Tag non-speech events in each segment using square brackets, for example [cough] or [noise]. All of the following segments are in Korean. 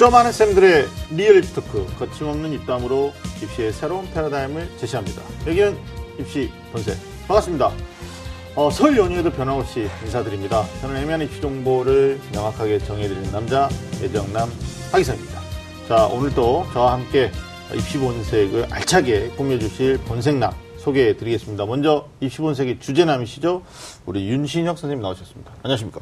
열정 많은 쌤들의 real 입시 talk 거침없는 입담으로 입시의 새로운 패러다임을 제시합니다. 여기는 입시 본색 반갑습니다. 어, 설 연휴에도 변함없이 인사드립니다. 저는 애매한 입시 정보를 명확하게 정해드리는 남자 애정남 하기성입니다. 자 오늘도 저와 함께 입시 본색을 알차게 꾸며주실 본색남 소개해드리겠습니다. 먼저 입시 본색의 주제남이시죠? 우리 윤신혁 선생님 나오셨습니다. 안녕하십니까?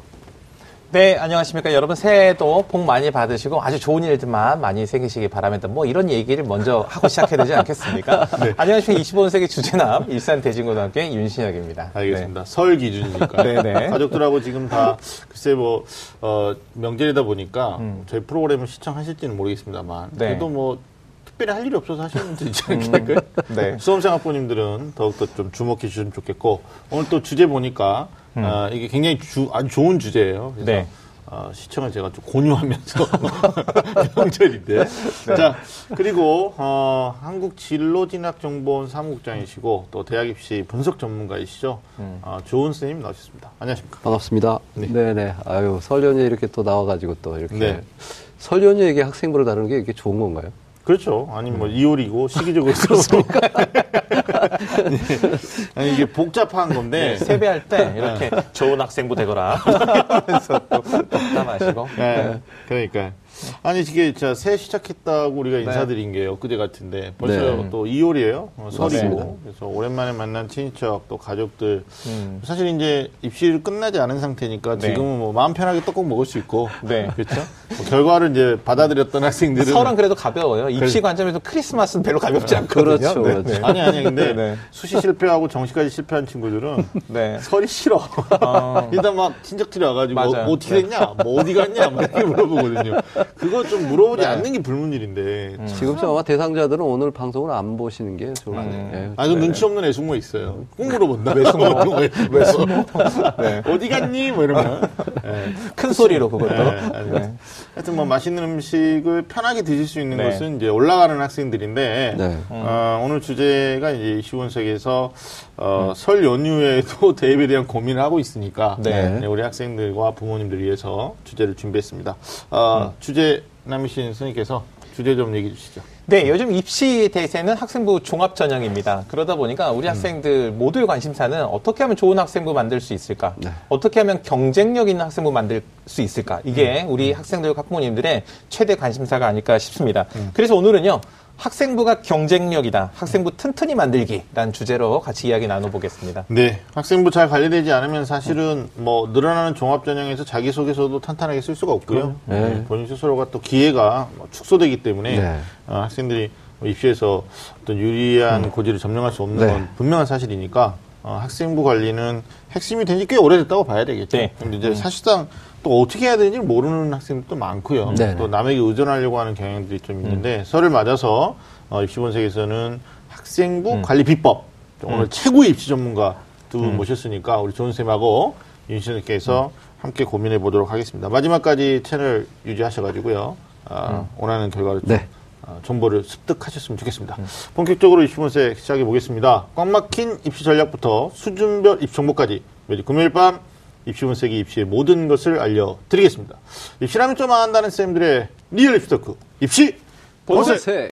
네, 안녕하십니까. 여러분 새해도 복 많이 받으시고 아주 좋은 일들만 많이 생기시기 바랍니다. 뭐 이런 얘기를 먼저 하고 시작해야 되지 않겠습니까? [laughs] 네. 안녕하십니까. 25세기 주제남 일산 대진고등학교의 윤신혁입니다. 알겠습니다. 네. 설 기준이니까. 네네. 가족들하고 지금 다 글쎄 뭐 어, 명절이다 보니까 음. 저희 프로그램을 시청하실지는 모르겠습니다만 네. 그래도 뭐 특별히 할 일이 없어서 하시는 분들 있지 않겠어요? 음, 네. 수험생 학부모님들은 더욱더 좀 주목해 주시면 좋겠고 오늘 또 주제 보니까 음. 어, 이게 굉장히 주, 아주 좋은 주제예요. 그래서 네. 어, 시청을 제가 좀 공유하면서 [laughs] 명절인데. 네. 자 그리고 어, 한국 진로진학정보원 사무국장이시고 또 대학 입시 분석 전문가이시죠. 음. 어, 조은 선생님 나오셨습니다. 안녕하십니까? 반갑습니다. 네. 네네. 아유 설 연휴 이렇게 또 나와가지고 또 이렇게 네. 설 연휴에게 학생부를 다루는 게 이게 좋은 건가요? 그렇죠. 아니 뭐 2월이고 시기적으로 그렇습니까? 네. [laughs] 아니 이게 복잡한 건데 네, 세배할 때 이렇게 좋은 학생부 되거라 [laughs] 하면서 또 [laughs] 덕담하시고. 네. 그러니까 아니 이게 새 시작했다고 우리가 네. 인사드린 게 엊그제 같은데 벌써 네. 또 2월이에요. 어, 설이고. 그래서 오랜만에 만난 친인척 또 가족들 음. 사실 이제 입시를 끝나지 않은 상태니까 네. 지금은 뭐 마음 편하게 떡국 먹을 수 있고 네. 그렇죠. 뭐 결과를 이제 받아들였던 학생들은 설은 그래도 가벼워요. 입시 관점에서 크리스마스는 별로 가볍지 않거든요. 그렇죠. 네. 그렇죠. 아니 아니 근데 네. 수시 실패하고 정시까지 실패한 친구들은 설이 싫어. 어. [laughs] 일단 막 친척들이 와가지고 뭐, 뭐 어떻게 됐냐, 뭐 어디 갔냐, 막 이렇게 물어보거든요. 그거 좀 물어보지 네. 않는 게 불문일인데. 음. 지금쯤 아마 대상자들은 오늘 방송을 안 보시는 게 좋을 것 같아요. 네. 아니, 네. 눈치 없는 애숙모 있어요. 꼭 물어본다. 외숙모. 외숙모. [laughs] [laughs] 네. 어디 갔니? 뭐 이러면. 네. 큰 소리로 그것도. 네. 하여튼 뭐 맛있는 음식을 편하게 드실 수 있는 것은 이제 올라가는 학생들인데, 어, 오늘 주제가 이제 시원색에서 어, 음. 설 연휴에도 [laughs] 대입에 대한 고민을 하고 있으니까 네. 우리 학생들과 부모님들 위해서 주제를 준비했습니다. 어, 음. 주제 남이신 선생님께서 주제 좀 얘기해 주시죠. 네, 요즘 입시 대세는 학생부 종합 전형입니다. 그러다 보니까 우리 음. 학생들 모두의 관심사는 어떻게 하면 좋은 학생부 만들 수 있을까? 네. 어떻게 하면 경쟁력 있는 학생부 만들 수 있을까? 이게 음. 우리 학생들과 학부모님들의 최대 관심사가 아닐까 싶습니다. 음. 그래서 오늘은요. 학생부가 경쟁력이다. 학생부 튼튼히 만들기라는 주제로 같이 이야기 나눠보겠습니다. 네. 학생부 잘 관리되지 않으면 사실은 뭐 늘어나는 종합전형에서 자기소개서도 탄탄하게 쓸 수가 없고요. 네. 네. 본인 스스로가 또 기회가 뭐 축소되기 때문에 네. 어, 학생들이 뭐 입시에서 어떤 유리한 음. 고지를 점령할 수 없는 네. 건 분명한 사실이니까 어, 학생부 관리는 핵심이 된 지 꽤 오래됐다고 봐야 되겠죠. 네. 근데 이제 음. 사실상 또 어떻게 해야 되는지 모르는 학생들도 많고요. 네네. 또 남에게 의존하려고 하는 경향들이 좀 있는데 음. 설을 맞아서 어, 입시본색에서는 학생부 음. 관리 비법 오늘 음. 최고 의 입시 전문가 두분 음. 모셨으니까 우리 좋은 쌤하고 윤신님께서 음. 함께 고민해 보도록 하겠습니다. 마지막까지 채널 유지하셔가지고요. 어, 원하는 결과를 네. 어, 정보를 습득하셨으면 좋겠습니다. 본격적으로 입시본색 시작해 보겠습니다. 꽉 막힌 입시 전략부터 수준별 입시 정보까지 매주 금요일 밤 입시 본색이 입시의 모든 것을 알려드리겠습니다. 입시라면 좀 안다는 쌤들의 real 입시 talk. 입시 본색!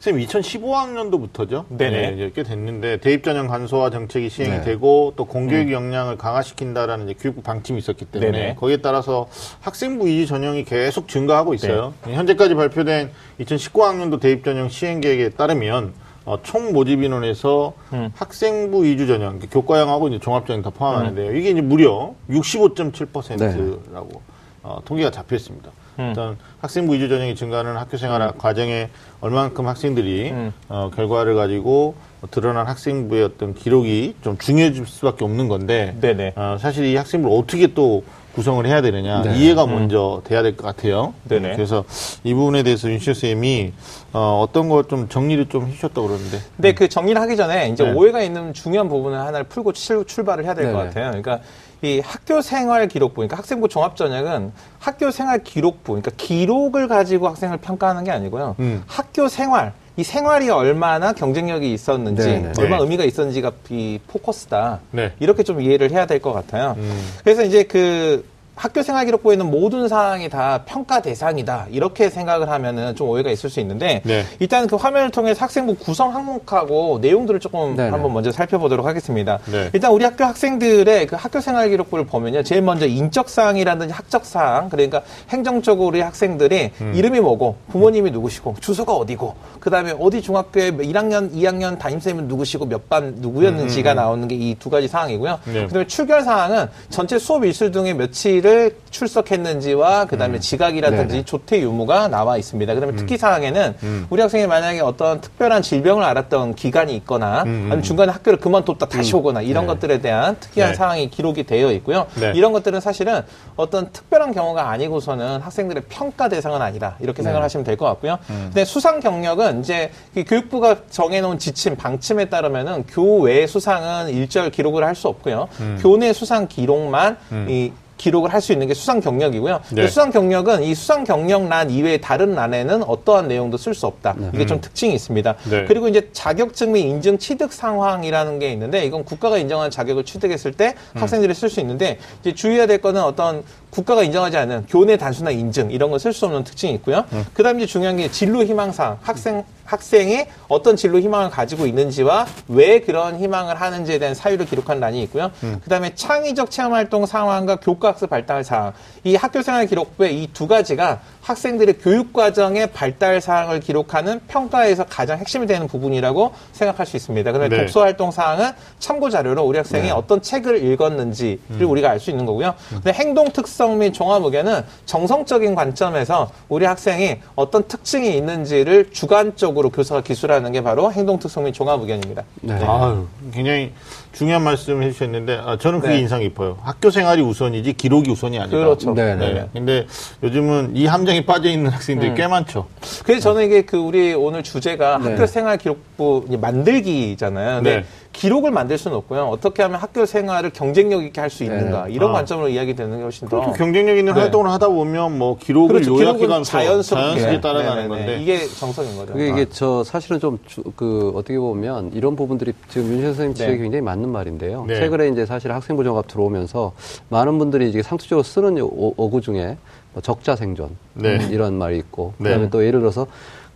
선생님, 2015학년도부터죠? 네네. 네, 꽤 됐는데, 대입 전형 간소화 정책이 시행이 네. 되고, 또 공교육 음. 역량을 강화시킨다라는 교육부 방침이 있었기 때문에, 네네. 거기에 따라서 학생부 위주 전형이 계속 증가하고 있어요. 네. 현재까지 발표된 2019학년도 대입 전형 시행 계획에 따르면, 어, 총 모집 인원에서 음. 학생부 위주 전형, 교과형하고 이제 종합전형 다 포함하는데요. 음. 이게 이제 무려 65.7%라고 네. 어, 통계가 잡혀 있습니다. 음. 일단 학생부 이주 전형이 증가하는 학교 생활 음. 과정에 얼만큼 학생들이 음. 어, 결과를 가지고 드러난 학생부의 어떤 기록이 좀 중요해질 수밖에 없는 건데 어, 사실 이 학생부를 어떻게 또 구성을 해야 되느냐 네. 이해가 음. 먼저 돼야 될 것 같아요. 네네. 그래서 이 부분에 대해서 윤실 쌤이 어, 어떤 걸 좀 정리를 좀 해주셨다고 그러는데. 근데 그 정리를 하기 전에 이제 네. 오해가 있는 중요한 부분을 하나를 풀고 출, 발을 해야 될 것 같아요. 그러니까 이 학교 생활 기록부, 그러니까 학생부 종합 전형은 학교 생활 기록부, 그러니까 기 록을 가지고 학생을 평가하는 게 아니고요. 음. 학교 생활, 이 생활이 얼마나 경쟁력이 있었는지, 네네. 얼마나 네. 의미가 있었는지가 이 포커스다. 네. 이렇게 좀 이해를 해야 될 것 같아요. 음. 그래서 이제 그 학교 생활 기록부에 있는 모든 사항이 다 평가 대상이다. 이렇게 생각을 하면은 좀 오해가 있을 수 있는데 네. 일단 그 화면을 통해서 학생부 구성 항목하고 내용들을 조금 네네. 한번 먼저 살펴보도록 하겠습니다. 네. 일단 우리 학교 학생들의 그 학교 생활 기록부를 보면요. 제일 먼저 인적 사항이라든지 학적 사항 그러니까 행정적으로 우리 학생들이 음. 이름이 뭐고 부모님이 누구시고 주소가 어디고 그다음에 어디 중학교에 1학년, 2학년 담임쌤은 누구시고 몇 반 누구였는지가 음. 나오는 게 이 두 가지 사항이고요. 네. 그다음에 출결 사항은 전체 수업 일수 중에 며칠을 출석했는지와 그다음에 음. 지각이라든지 네네. 조퇴 유무가 나와 있습니다. 그다음에 음. 특기 사항에는 음. 우리 학생이 만약에 어떤 특별한 질병을 앓았던 기간이 있거나 아니면 중간에 학교를 그만뒀다 다시 오거나 이런 네. 것들에 대한 특이한 네. 사항이 기록이 되어 있고요. 네. 이런 것들은 사실은 어떤 특별한 경우가 아니고서는 학생들의 평가 대상은 아니라 이렇게 네. 생각하시면 될 것 같고요. 근데 수상 경력은 이제 교육부가 정해놓은 지침 방침에 따르면은 교외 수상은 일절 기록을 할 수 없고요. 교내 수상 기록만 이 기록을 할 수 있는 게 수상 경력이고요. 네. 수상 경력은 이 수상 경력란 이외의 다른 란에는 어떠한 내용도 쓸 수 없다. 네. 이게 좀 음. 특징이 있습니다. 네. 그리고 이제 자격증 및 인증 취득 상황이라는 게 있는데 이건 국가가 인정한 자격을 취득했을 때 음. 학생들이 쓸 수 있는데 이제 주의해야 될 거는 어떤 국가가 인정하지 않은 교내 단순한 인증 이런 걸쓸수 없는 특징이 있고요. 음. 그다음에 이제 중요한 게 진로 희망사항, 학생 학생이 어떤 진로 희망을 가지고 있는지와 왜 그런 희망을 하는지에 대한 사유를 기록한 란이 있고요. 음. 그다음에 창의적 체험 활동 상황과 교과학습 발달 사항. 이 학교 생활 기록부의 이두 가지가 학생들의 교육 과정의 발달 사항을 기록하는 평가에서 가장 핵심이 되는 부분이라고 생각할 수 있습니다. 그런데 네. 독서 활동 사항은 참고 자료로 우리 학생이 네. 어떤 책을 읽었는지를 음. 우리가 알 수 있는 거고요. 음. 근데 행동 특성 및 종합 의견은 정성적인 관점에서 우리 학생이 어떤 특징이 있는지를 주관적으로 교사가 기술하는 게 바로 행동 특성 및 종합 의견입니다. 네. 네. 아유, 굉장히 중요한 말씀 해주셨는데 아, 저는 그게 네. 인상 깊어요. 학교 생활이 우선이지 기록이 우선이 아니다. 그렇죠. 네. 네. 네. 근데 요즘은 이 함정에 빠져 있는 학생들이 음. 꽤 많죠. 그래서 저는 이게 그 우리 오늘 주제가 네. 학교 생활 기록부 만들기잖아요. 네. 기록을 만들 수는 없고요. 어떻게 하면 학교 생활을 경쟁력 있게 할 수 있는가 네. 이런 아. 관점으로 이야기 되는 게 훨씬 더 그렇죠. 경쟁력 있는 네. 활동을 하다 보면 뭐 기록을 그렇죠. 요약해가면서 자연스럽게, 자연스럽게 따라가는 건데 이게 정석인 거죠. 그게 이게 아. 저 사실은 좀 그 어떻게 보면 이런 부분들이 지금 윤 선생님 지적이 네. 굉장히 맞는 말인데요. 네. 최근에 이제 사실 학생부 종합 들어오면서 많은 분들이 이제 상투적으로 쓰는 어구 중에 뭐 적자 생존 네. 이런 말이 있고 그다음에 네. 또 예를 들어서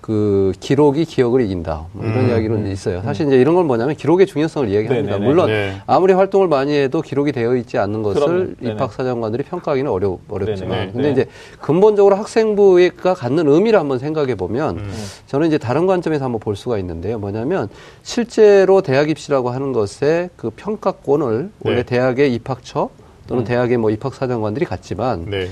그 기록이 기억을 이긴다. 뭐 이런 음, 이야기는 음, 있어요. 사실 이제 이런 건 뭐냐면 기록의 중요성을 이야기합니다. 네네네, 물론 네. 아무리 활동을 많이 해도 기록이 되어 있지 않는 것을 입학 사정관들이 평가하기는 어려 어렵지만 네네, 근데 네. 이제 근본적으로 학생부가 갖는 의미를 한번 생각해 보면 음. 저는 이제 다른 관점에서 한번 볼 수가 있는데요. 뭐냐면 실제로 대학 입시라고 하는 것에 그 평가권을 네. 원래 대학의 입학처 또는 음. 대학의 뭐 입학 사정관들이 갖지만 네.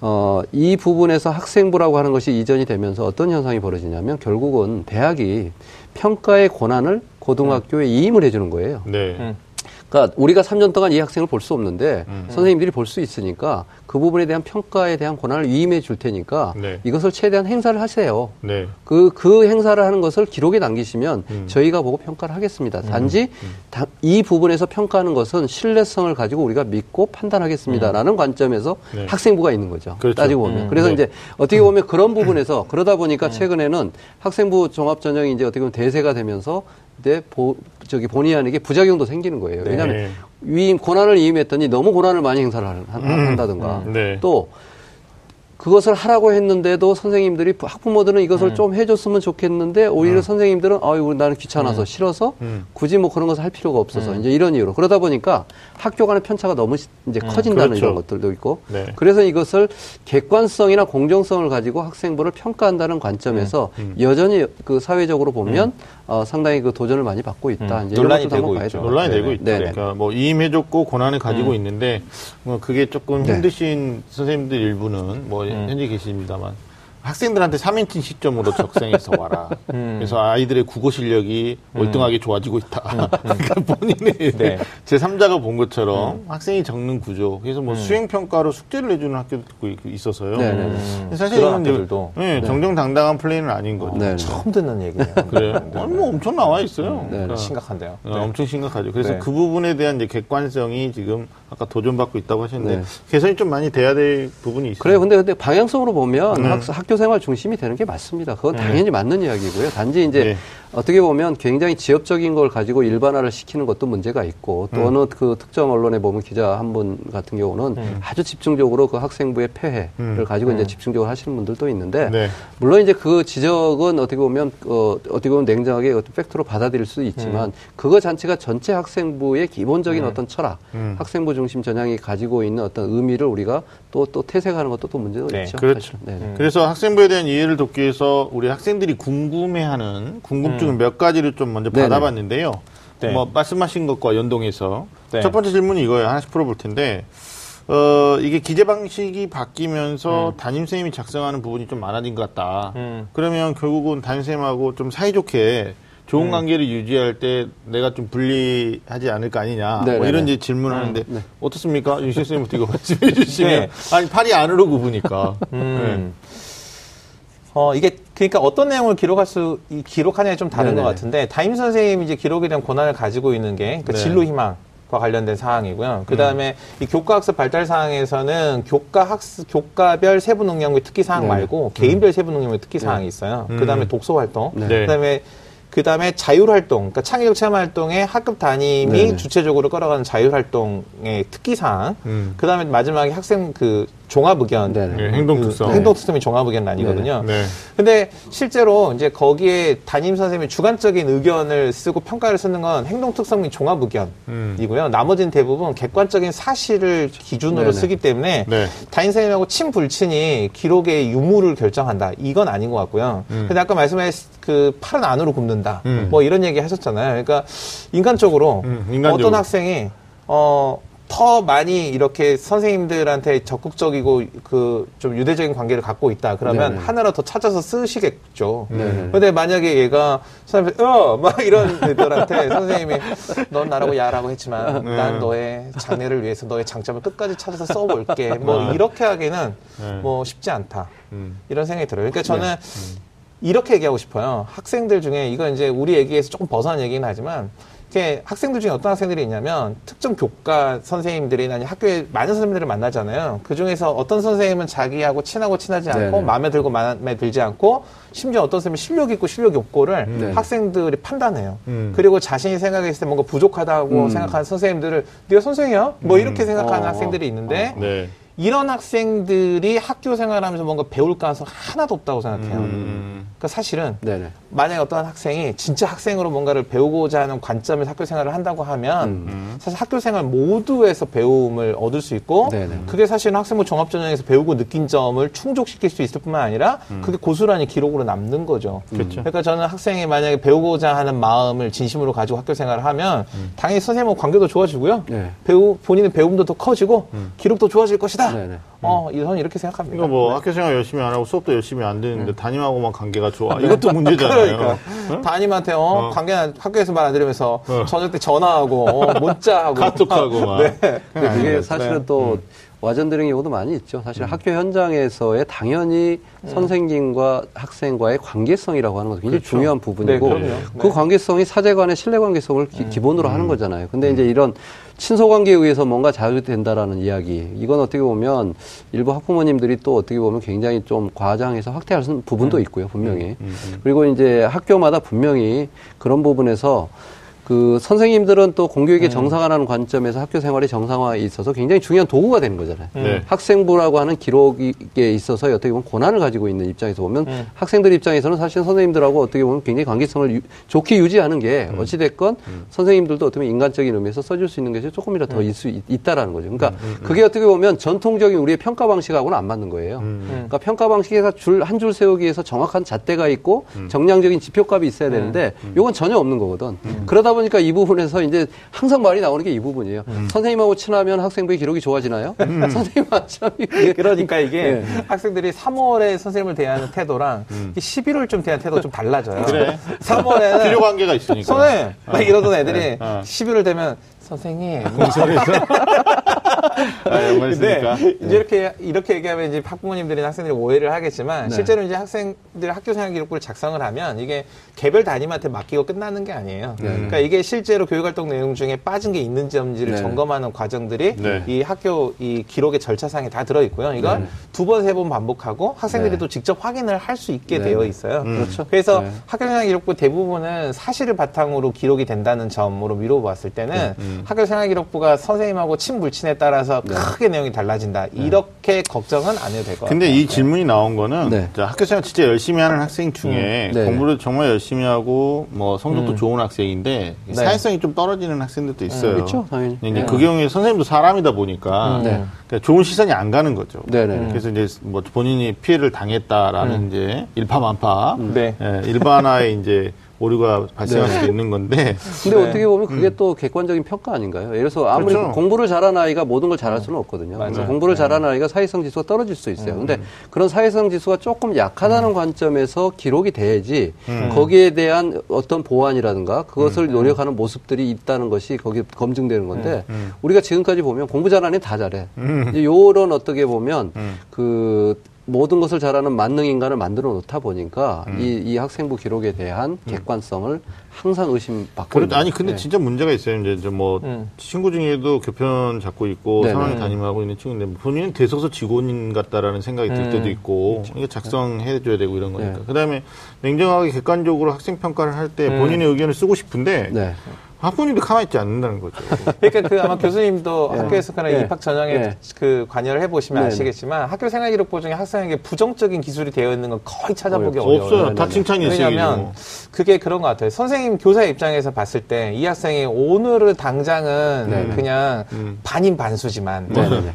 어, 이 부분에서 학생부라고 하는 것이 이전이 되면서 어떤 현상이 벌어지냐면 결국은 대학이 평가의 권한을 고등학교에 이임을 해주는 거예요. 네. 음. 그러니까 우리가 3년 동안 이 학생을 볼 수 없는데 음. 선생님들이 볼 수 있으니까 그 부분에 대한 평가에 대한 권한을 위임해 줄 테니까 네. 이것을 최대한 행사를 하세요. 네. 그, 그 행사를 하는 것을 기록에 남기시면 음. 저희가 보고 평가를 하겠습니다. 음. 단지 음. 다, 이 부분에서 평가하는 것은 신뢰성을 가지고 우리가 믿고 판단하겠습니다라는 음. 관점에서 네. 학생부가 있는 거죠. 그렇죠. 따지고 보면. 음. 그래서 네. 이제 어떻게 보면 그런 [clears throat] 부분에서 그러다 보니까 최근에는 학생부 종합 전형이 이제 어떻게 보면 대세가 되면서 때 보, 저기 본의 아니게 부작용도 생기는 거예요. 네. 왜냐하면 위임 권한을 위임했더니 너무 권한을 많이 행사를 한, 음, 한다든가 음, 네. 또 그것을 하라고 했는데도 선생님들이 학부모들은 이것을 음. 좀 해줬으면 좋겠는데 오히려 음. 선생님들은 아유 나는 귀찮아서 음. 싫어서 음. 굳이 뭐 그런 것을 할 필요가 없어서 음. 이제 이런 이유로 그러다 보니까 학교 간의 편차가 너무 이제 음. 커진다는 그렇죠. 이런 것들도 있고 네. 그래서 이것을 객관성이나 공정성을 가지고 학생부를 평가한다는 관점에서 여전히 그 사회적으로 보면 어, 상당히 그 도전을 많이 받고 있다. 이제 논란이 되고 있죠. 논란이 되고 있다. 네 그러니까 뭐 이임해줬고 권한을 가지고 있는데 뭐 그게 조금 네. 힘드신 선생님들 일부는 뭐 음. 현재 계십니다만 학생들한테 3인칭 시점으로 적성해서 와라. [laughs] 음. 그래서 아이들의 국어 실력이 음. 월등하게 좋아지고 있다. 음. 음. [laughs] 그러니까 본인의 네. [laughs] 제 3자가 본 것처럼 음. 학생이 적는 구조. 그래서 뭐 음. 수행평가로 숙제를 내주는 학교도 있어서요. 네, 네, 네. 사실 이건 학교들도. 네, 네, 정정당당한 플레이는 아닌 거죠. 네, 처음 듣는 얘기예요. 그래요? 네. 뭐 엄청 나와 있어요. 그러니까 심각한데요. 어, 엄청 심각하죠. 그래서 그 부분에 대한 이제 객관성이 지금 아까 도전받고 있다고 하셨는데 개선이 좀 많이 돼야 될 부분이 있어요. 그래요. 근데 근데 방향성으로 보면 학교 생활 중심이 되는 게 맞습니다. 그건 네. 당연히 맞는 이야기고요. 단지 이제 네. 어떻게 보면 굉장히 지엽적인 걸 가지고 일반화를 시키는 것도 문제가 있고 또 음. 어느 그 특정 언론에 보면 기자 한 분 같은 경우는 음. 아주 집중적으로 그 학생부의 폐해를 음. 가지고 이제 음. 집중적으로 하시는 분들도 있는데 네. 물론 이제 그 지적은 어떻게 보면 어, 어떻게 보면 냉정하게 어떤 팩트로 받아들일 수 있지만 음. 그거 자체가 전체 학생부의 기본적인 음. 어떤 철학, 학생부 중심 전향이 가지고 있는 어떤 의미를 우리가 또또 퇴색하는 것도 또 문제가 네. 있죠. 그렇죠. 네. 그래서 학생부에 대한 이해를 돕기 위해서 우리 학생들이 궁금해하는 궁금증 음. 몇 가지를 좀 먼저 네네. 받아봤는데요. 네. 뭐 말씀하신 것과 연동해서 네. 첫 번째 질문이 이거예요. 하나씩 풀어볼 텐데 어, 이게 기재 방식이 바뀌면서 음. 담임 선생님이 작성하는 부분이 좀 많아진 것 같다. 음. 그러면 결국은 담임 선생님하고 좀 사이좋게 좋은 음. 관계를 유지할 때 내가 좀 불리하지 않을 거 아니냐. 뭐 이런 이제 질문을 하는데 음. 네. 어떻습니까? 윤실 선생님부터 이거 [laughs] 말씀해 주시면. 네. 아니, 팔이 안으로 굽으니까. 음. 네. 어, 이게 그러니까 어떤 내용을 기록할 수 기록하냐에 좀 다른 네네. 것 같은데 담임 선생님이 이제 기록에 대한 권한을 가지고 있는 게 그 네. 진로 희망 과 관련된 사항이고요. 그 다음에 음. 이 교과학습 발달 사항에서는 교과 학습, 교과별 세부 능력의 특기 사항 네. 말고 개인별 음. 세부 능력의 특기 사항이 네. 있어요. 음. 그 다음에 독서 활동, 네. 그 다음에 그 다음에 자율활동, 그러니까 창의력 체험 활동에 학급 담임이 네 주체적으로 끌어가는 자율활동의 특기사항. 음. 그 다음에 마지막에 학생 그 종합 의견. 네, 네. 행동 특성. 그 행동 특성이 종합 의견 아니거든요. 네. 근데 실제로 이제 거기에 담임 선생님이 주관적인 의견을 쓰고 평가를 쓰는 건 행동 특성 및 종합 의견이고요. 음. 나머지는 대부분 객관적인 사실을 기준으로 네네. 쓰기 때문에 네. 담임 선생님하고 친 불친이 기록의 유무를 결정한다. 이건 아닌 것 같고요. 음. 근데 아까 말씀하신 그 팔은 안으로 굽는다. 음. 뭐 이런 얘기 하셨잖아요. 그러니까 인간적으로, 음, 인간적으로. 어떤 학생이 어, 더 많이 이렇게 선생님들한테 적극적이고 그 좀 유대적인 관계를 갖고 있다. 그러면 네네. 하나로 더 찾아서 쓰시겠죠. 네네. 근데 만약에 얘가 선생님, 어! 막 이런 애들한테 [laughs] 선생님이 넌 나라고 야라고 했지만 네. 난 너의 장래를 위해서 너의 장점을 끝까지 찾아서 써볼게. 뭐 네. 이렇게 하기는 네. 뭐 쉽지 않다. 음. 이런 생각이 들어요. 그러니까 저는 네. 음. 이렇게 얘기하고 싶어요. 학생들 중에 이건 이제 우리 얘기에서 조금 벗어난 얘기는 하지만 이렇게 학생들 중에 어떤 학생들이 있냐면 특정 교과 선생님들이나 학교에 많은 선생님들을 만나잖아요. 그 중에서 어떤 선생님은 자기하고 친하고 친하지 않고 네네. 마음에 들고 마음에 들지 않고 심지어 어떤 선생님이 실력 있고 실력이 없고를 네. 학생들이 판단해요. 음. 그리고 자신이 생각했을 때 뭔가 부족하다고 음. 생각하는 선생님들을 네가 선생이야? 뭐 음. 이렇게 생각하는 어. 학생들이 있는데 어. 네. 이런 학생들이 학교 생활하면서 뭔가 배울 가능성 하나도 없다고 생각해요. 음. 그러니까 사실은 네네. 만약에 어떤 학생이 진짜 학생으로 뭔가를 배우고자 하는 관점에서 학교 생활을 한다고 하면 음. 사실 학교 생활 모두에서 배움을 얻을 수 있고 네네. 그게 사실은 학생부 종합전형에서 배우고 느낀 점을 충족시킬 수 있을 뿐만 아니라 음. 그게 고스란히 기록으로 남는 거죠. 그렇죠. 그러니까 저는 학생이 만약에 배우고자 하는 마음을 진심으로 가지고 학교 생활을 하면 음. 당연히 선생님과 관계도 좋아지고요. 네. 배우 본인의 배움도 더 커지고 음. 기록도 좋아질 것이다. 네네. 어, 저는 이렇게 생각합니다. 그러니까 뭐 네. 학교 생활 열심히 안 하고 수업도 열심히 안 듣는데 네. 담임하고만 관계가 좋아. 이것도 문제잖아요. 그러니까 응? 담임한테 어, 어. 관계 학교에서 말 안 들으면서 어. 저녁 때 전화하고 어, 문자하고 카톡하고 막. [laughs] 네. 근데 그게 네. 사실은 네. 또 음. 와전되는 경우도 많이 있죠. 사실 음. 학교 현장에서의 당연히 음. 선생님과 학생과의 관계성이라고 하는 것도 굉장히 그렇죠. 중요한 부분이고 네, 그 관계성이 사제 간의 신뢰 관계성을 기, 음. 본으로 하는 음. 거잖아요. 근데 이제 이런 친소 관계에 의해서 뭔가 자유된다라는 이야기. 이건 어떻게 보면 일부 학부모님들이 또 어떻게 보면 굉장히 좀 과장해서 확대하는 부분도 음. 있고요, 분명히. 음, 음, 음. 그리고 이제 학교마다 분명히 그런 부분에서 그 선생님들은 또 공교육의 음. 정상화라는 관점에서 학교 생활의 정상화에 있어서 굉장히 중요한 도구가 되는 거잖아요. 네. 학생부라고 하는 기록에 있어서 어떻게 보면 권한을 가지고 있는 입장에서 보면 음. 학생들 입장에서는 사실 선생님들하고 어떻게 보면 굉장히 관계성을 유, 좋게 유지하는 게 음. 어찌됐건 음. 선생님들도 어떻게 보면 인간적인 의미에서 써줄 수 있는 것이 조금이라도 더 음. 있, 있다라는 거죠. 그러니까 음, 그게 어떻게 보면 전통적인 우리의 평가 방식하고는 안 맞는 거예요. 그러니까 평가 방식에서 줄, 한 줄 세우기 위해서 정확한 잣대가 있고 정량적인 지표값이 있어야 되는데 이건 전혀 없는 거거든. 그러다 보니까 이 부분에서 이제 항상 말이 나오는 게 이 부분이에요. 음. 선생님하고 친하면 학생부의 기록이 좋아지나요? 음. [laughs] 선생님하고 친하면 [laughs] 그러니까 이게 네. 학생들이 3월에 선생님을 대하는 [laughs] 태도랑 음. 11월쯤 대하는 태도가 좀 달라져요. 그래. 3월에는 필요 관계가 있으니까. 선생님 막 이러던 애들이 네. 어. 11월 되면 선생님. 공설에서. 아, 연말이니까 [laughs] 이제 이렇게 이렇게 얘기하면 이제 학부모님들이나 학생들이 오해를 하겠지만 네. 실제로 이제 학생들 학교 생활 기록부를 작성을 하면 이게 개별 담임한테 맡기고 끝나는 게 아니에요. 네. 그러니까 이게 실제로 교육 활동 내용 중에 빠진 게 있는지 없는지를 네. 점검하는 과정들이 네. 이 학교 이 기록의 절차상에 다 들어 있고요. 이걸 네. 두 번, 세번 반복하고 학생들이 네. 또 직접 확인을 할 수 있게 되어 있어요. 음. 그렇죠. 그래서 학교 생활 기록부 대부분은 사실을 바탕으로 기록이 된다는 점으로 미뤄보았을 때는 음. 학교 생활 기록부가 선생님하고 친불친에 따라서 크게 내용이 달라진다. 이렇게 걱정은 안 해도 될 것 같아요. 근데 이 질문이 나온 거는 학교 생활 진짜 열심히 하는 학생 중에 음. 공부를 정말 열심히 하고 뭐 성적도 음. 좋은 학생인데 네. 사회성이 좀 떨어지는 학생들도 있어요. 음, 그렇죠, 당연히. 이제 네. 그 경우에 선생님도 사람이다 보니까 음. 네. 그러니까 좋은 시선이 안 가는 거죠. 네네. 네. 그래서 이제 뭐 본인이 피해를 당했다라는 음. 이제 일파만파 네. 예, 일반화의 [laughs] 이제 오류가 발생할 네. 수도 있는 건데. [laughs] 근데 네. 어떻게 보면 그게 음. 또 객관적인 평가 아닌가요? 예를 들어서 아무리 그렇죠. 공부를 잘하는 아이가 모든 걸 잘할 수는 없거든요. 맞아요. 공부를 네. 잘하는 아이가 사회성 지수가 떨어질 수 있어요. 음. 근데 그런 사회성 지수가 조금 약하다는 음. 관점에서 기록이 돼야지 음. 거기에 대한 어떤 보완이라든가 그것을 음. 노력하는 모습들이 있다는 것이 거기 검증되는 건데 음. 우리가 지금까지 보면 공부 잘하는 애다 잘해. 이제 요런 어떻게 보면 그 모든 것을 잘하는 만능 인간을 만들어 놓다 보니까 음. 이, 이 학생부 기록에 대한 음. 객관성을 항상 의심받고 그렇, 아니 근데 네. 진짜 문제가 있어요. 이제 뭐 음. 친구 중에도 교편 잡고 있고 네네. 상황에 담임하고 있는 친구인데 본인은 대소서 직원인 같다라는 생각이 들 음. 때도 있고 그렇죠. 이게 작성해 줘야 되고 이런 거니까. 네. 그다음에 냉정하게 객관적으로 학생 평가를 할 때 본인의 의견을 쓰고 싶은데 네. 학부모님도 가만히 있지 않는다는 거죠. 그러니까 그 아마 [laughs] 교수님도 네. 학교에서 그런 네. 입학 전형에 네. 그 관여를 해보시면 네. 아시겠지만 학교 생활 기록부 중에 학생에게 부정적인 기술이 되어 있는 건 거의 찾아보기 어려워요. 없어요. 다 칭찬이에요. 왜냐하면 그게 그런 것 같아요. 선생님 교사의 입장에서 봤을 때 이 학생이 오늘의 당장은 네. 그냥 음. 반인 반수지만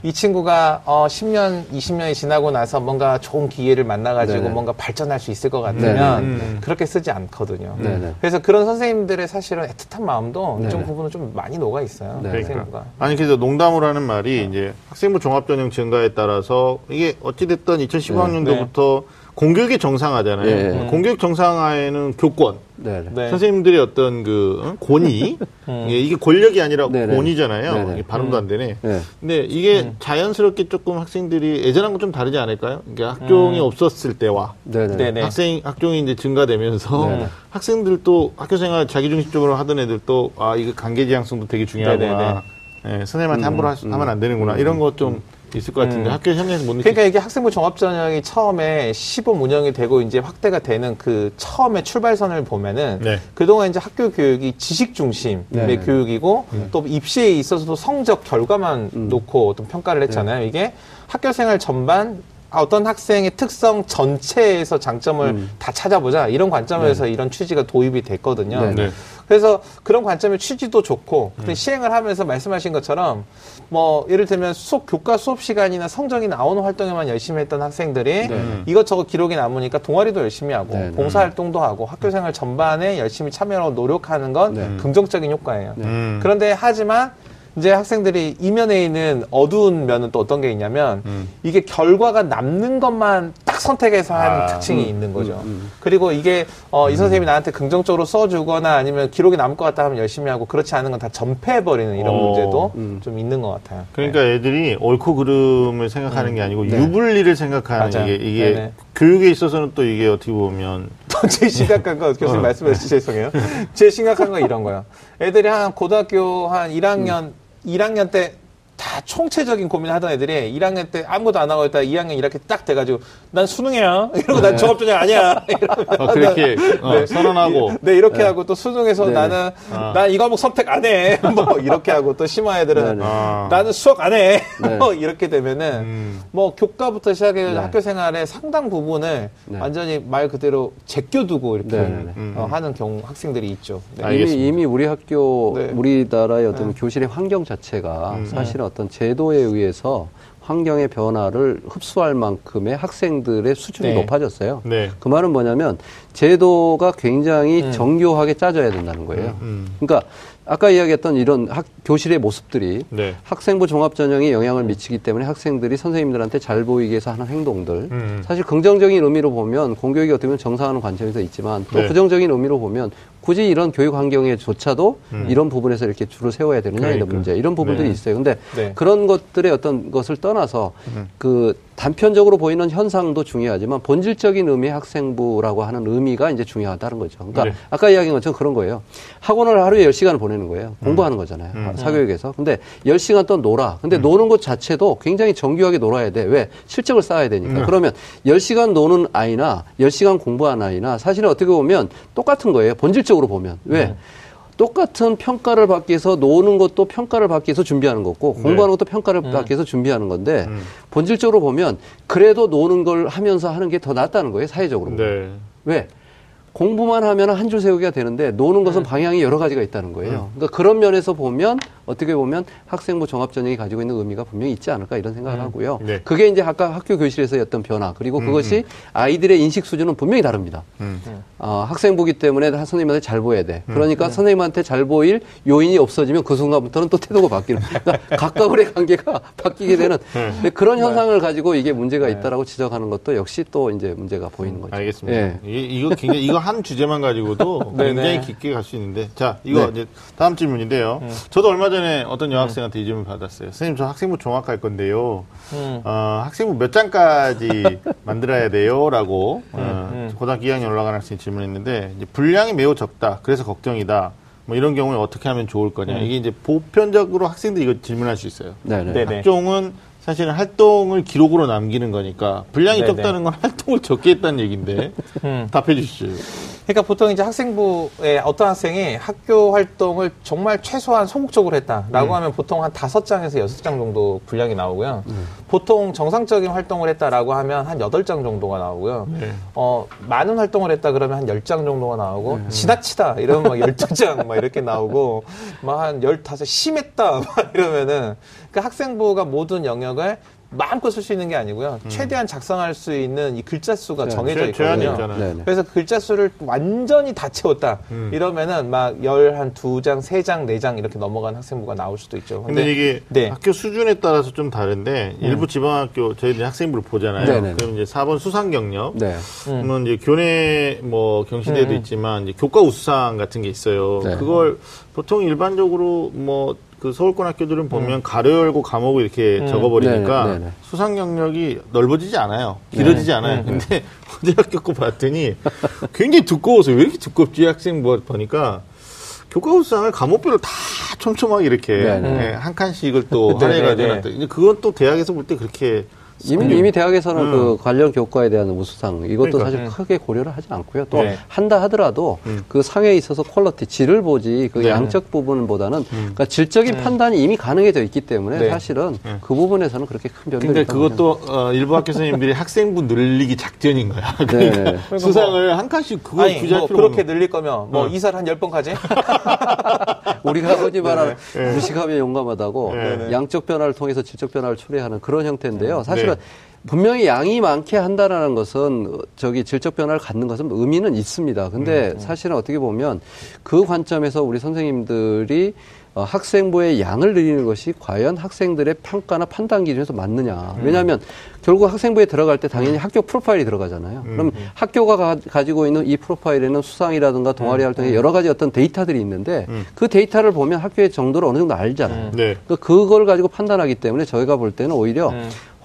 이 친구가 어 10년, 20년이 지나고 나서 뭔가 좋은 기회를 만나가지고 뭔가 발전할 수 있을 것 같으면 음. 그렇게 쓰지 않거든요. 그래서 그런 선생님들의 사실은 애틋한 마음 부 네. 일정 부분은 좀 많이 녹아 있어요. 네. 학생부가. 그러니까. 아니 그래서 농담을 하는 말이 이제 학생부 종합 전형 증가에 따라서 이게 어찌 됐든 2015학년도부터 공교육이 정상화잖아요. 네. 공교육 정상화에는 교권, 네. 네. 선생님들의 어떤 그 권위, [laughs] 음. 이게 권력이 아니라 네, 네. 권위잖아요. 네, 이게 발음도 안 되네. 근데 이게 음. 자연스럽게 조금 학생들이 예전하고 좀 다르지 않을까요? 그러니까 학종이 음. 없었을 때와 학생 학종이 이제 증가되면서 학생들도 학교생활 자기중심적으로 하던 애들도 아 이거 관계지향성도 되게 중요하구나. 네, 선생님한테 함부로 하, 음. 하면 안 되는구나. 이런 거좀 있을 것 같은데 음. 학교 현장에서 못 그러니까 이게 학생부 종합 전형이 처음에 시범 운영이 되고 이제 확대가 되는 그 처음에 출발선을 보면은 네. 그동안 이제 학교 교육이 지식 중심의 네. 교육이고 네. 또 입시에 있어서도 성적 결과만 음. 놓고 어떤 평가를 했잖아요. 네. 이게 학교 생활 전반 어떤 학생의 특성 전체에서 장점을 음. 다 찾아보자 이런 관점에서 네. 이런 취지가 도입이 됐거든요. 네. 네. 그래서 그런 관점의 취지도 좋고 음. 시행을 하면서 말씀하신 것처럼 뭐 예를 들면 수업 교과 수업 시간이나 성적이 나오는 활동에만 열심히 했던 학생들이 네. 이것저것 기록이 남으니까 동아리도 열심히 하고 네. 봉사 활동도 하고 학교생활 전반에 열심히 참여하고 노력하는 건 네. 긍정적인 효과예요. 음. 그런데 하지만 이제 학생들이 이면에 있는 어두운 면은 또 어떤 게 있냐면 음. 이게 결과가 남는 것만 딱 선택해서 하는 아, 특징이 음, 있는 거죠. 음, 음. 그리고 이게 어, 이 음. 선생님이 나한테 긍정적으로 써주거나 아니면 기록이 남을 것 같다 하면 열심히 하고 그렇지 않은 건 다 전폐해버리는 이런 어, 문제도 음. 좀 있는 것 같아요. 그러니까 네. 애들이 옳고 그름을 생각하는 게 아니고 네. 유불리를 생각하는 맞아요. 이게, 이게 네네. 교육에 있어서는 또 이게 어떻게 보면 제일 [laughs] 심각한 거 교수님 어. 말씀해 주셔서 죄송해요. [laughs] 제일 심각한 건 이런 거예요. 애들이 한 고등학교 한 1학년 1학년 때 다 총체적인 고민을 하던 애들이 1학년 때 아무것도 안 하고 있다가 2학년 이렇게 딱 돼가지고 난 수능이야 [laughs] 이러고 난 종합 전형 아니야 [laughs] 이러면 어, 그렇게 어, 네. 선언하고 네 이렇게 네. 하고 또 수능에서 네. 나는 아. 난이 과목 선택 안 해 [laughs] 뭐 이렇게 하고 또 심화 애들은 네, 네. 아. 나는 수학 안해 네. 뭐 이렇게 되면은 음. 뭐 교과부터 시작해 학교 생활의 상당 부분을 완전히 말 그대로 제껴두고 이렇게 음. 어, 하는 경우 학생들이 있죠. 이미 이미 우리 학교 우리나라의 어떤 교실의 환경 자체가 음. 사실은 어떤 제도에 의해서 환경의 변화를 흡수할 만큼의 학생들의 수준이 네. 높아졌어요. 네. 그 말은 뭐냐면 제도가 굉장히 음. 정교하게 짜져야 된다는 거예요. 음, 음. 그러니까 아까 이야기했던 이런 학, 교실의 모습들이 네. 학생부 종합 전형에 영향을 미치기 때문에 학생들이 선생님들한테 잘 보이기 위해서 하는 행동들 음. 사실 긍정적인 의미로 보면 공교육이 어떻게 보면 정상화하는 관점에서 있지만 또 네. 부정적인 의미로 보면 굳이 이런 교육 환경에조차도 음. 이런 부분에서 이렇게 줄을 세워야 되느냐 그러니까. 이런 문제 이런 부분들이 네. 있어요. 근데 네. 그런 것들의 어떤 것을 떠나서 음. 그 단편적으로 보이는 현상도 중요하지만 본질적인 의미의 학생부라고 하는 의미가 이제 중요하다는 거죠. 그러니까 네. 아까 이야기한 것처럼 그런 거예요. 학원을 하루에 10시간을 보내는 거예요. 음. 공부하는 거잖아요. 음. 사교육에서. 근데 10시간 또 놀아. 근데 음. 노는 것 자체도 굉장히 정교하게 놀아야 돼. 왜? 실적을 쌓아야 되니까. 음. 그러면 10시간 노는 아이나 10시간 공부하는 아이나 사실은 어떻게 보면 똑같은 거예요. 본질적으로 보면. 왜? 음. 똑같은 평가를 받기 위해서 노는 것도 평가를 받기 위해서 준비하는 거고 네. 공부하는 것도 평가를 음. 받기 위해서 준비하는 건데 음. 본질적으로 보면 그래도 노는 걸 하면서 하는 게 더 낫다는 거예요 사회적으로 네. 왜 공부만 하면 한 줄 세우기가 되는데 노는 것은 네. 방향이 여러 가지가 있다는 거예요. 음. 그러니까 그런 면에서 보면 어떻게 보면 학생부 종합전형이 가지고 있는 의미가 분명히 있지 않을까 이런 생각을 음. 하고요. 네. 그게 이제 아까 학교 교실에서의 어떤 변화 그리고 음, 그것이 음. 아이들의 인식 수준은 분명히 다릅니다. 음. 어, 학생부기 때문에 선생님한테 잘 보여야 돼. 음. 그러니까 네. 선생님한테 잘 보일 요인이 없어지면 그 순간부터는 또 태도가 바뀌는. 그러니까 [laughs] 가까울의 관계가 바뀌게 되는 네. 그런 네. 현상을 가지고 이게 문제가 네. 있다라고 지적하는 것도 역시 또 이제 문제가 보이는 거죠. 알겠습니다. 예. 이, 거 굉장히 이거 한 주제만 가지고도 [laughs] 굉장히 깊게 갈 수 있는데 자 이거 이제 다음 질문인데요. 저도 얼마 전에 어떤 여학생한테 이 질문 받았어요. 선생님, 저 학생부 종합할 건데요. 음. 어, 학생부 몇 장까지 [laughs] 만들어야 돼요? 라고, 어, 음, 음. 고등학교 2학년 올라가는 학생이 질문했는데, 이제 분량이 매우 적다. 그래서 걱정이다. 뭐 이런 경우에 어떻게 하면 좋을 거냐. 음. 이게 이제 보편적으로 학생들이 이거 질문할 수 있어요. 네네. 학종은 사실은 활동을 기록으로 남기는 거니까 분량이 네네. 적다는 건 활동을 적게 했다는 얘기인데 [laughs] 음. 답해 주시죠. 그러니까 보통 이제 학생부에 어떤 학생이 학교 활동을 정말 최소한 소극적으로 했다라고 음. 하면 보통 한 다섯 장에서 여섯 장 정도 분량이 나오고요. 음. 보통 정상적인 활동을 했다라고 하면 한 여덟 장 정도가 나오고요. 네. 어, 많은 활동을 했다 그러면 한 열 장 정도가 나오고 네. 지나치다 이러면 막 [laughs] 열두 장 막 이렇게 나오고 막 한 열다섯 심했다 막 이러면은 그 학생부가 모든 영역을 마음껏 쓸 수 있는 게 아니고요. 음. 최대한 작성할 수 있는 이 글자 수가 네, 정해져 있거든요. 네, 네. 그래서 글자 수를 완전히 다 채웠다. 음. 이러면은 막 열 한 두 장, 세 장, 네 장 이렇게 넘어간 학생부가 나올 수도 있죠. 근데, 근데 이게 네. 학교 수준에 따라서 좀 다른데 음. 일부 지방학교 저희들이 학생부를 보잖아요. 네네. 그럼 이제 4번 수상 경력. 네. 그러면 이제 교내 뭐 경시대도 음. 있지만 이제 교과 우수상 같은 게 있어요. 네. 그걸 보통 일반적으로 뭐 그 서울권 학교들은 보면 음. 가로 열고 과목을 이렇게 음. 적어버리니까 네네, 네네. 수상 경력이 넓어지지 않아요. 길어지지 네. 않아요. 음. 근데 [laughs] 어제 학교 거 봤더니 굉장히 두꺼워서 왜 이렇게 두껍지 학생 뭐 보니까 교과우수상을 과목별로 다 촘촘하게 이렇게 네, 한 칸씩을 또 [laughs] 할애해가지고 그건 또 대학에서 볼 때 그렇게 이미, 이미 대학에서는 음. 그 관련 교과에 대한 우수상 이것도 그러니까. 사실 음. 크게 고려를 하지 않고요. 또 네. 한다 하더라도 음. 그 상에 있어서 퀄러티 질을 보지 그 네. 양적 부분보다는 음. 그러니까 질적인 음. 판단이 이미 가능해져 있기 때문에 네. 사실은 네. 그 부분에서는 그렇게 큰 변동이 근데 그것도 어, 일부 학교 선생님들이 학생부 늘리기 작전인 거야. 네. 그러니까 뭐 수상을 한 칸씩 그거 아니, 뭐 그렇게 늘릴 거면 뭐 어. 이사를 한 열 번 가지? 우리가 하지 말아 무식하면 용감하다고 양적 변화를 통해서 질적 변화를 초래하는 그런 형태인데요. 사실은 그러니까 분명히 양이 많게 한다라는 것은 저기 질적 변화를 갖는 것은 의미는 있습니다. 근데 음, 음. 사실은 어떻게 보면 그 관점에서 우리 선생님들이 어, 학생부의 양을 늘리는 것이 과연 학생들의 평가나 판단 기준에서 맞느냐. 음. 왜냐하면 결국 학생부에 들어갈 때 당연히 음. 학교 프로파일이 들어가잖아요. 음. 그럼 음. 학교가 가, 지고 있는 이 프로파일에는 수상이라든가 동아리 활동에 여러 가지 어떤 데이터들이 있는데 그 데이터를 보면 학교의 정도를 어느 정도 알잖아요. 네. 그러니까 그걸 가지고 판단하기 때문에 저희가 볼 때는 오히려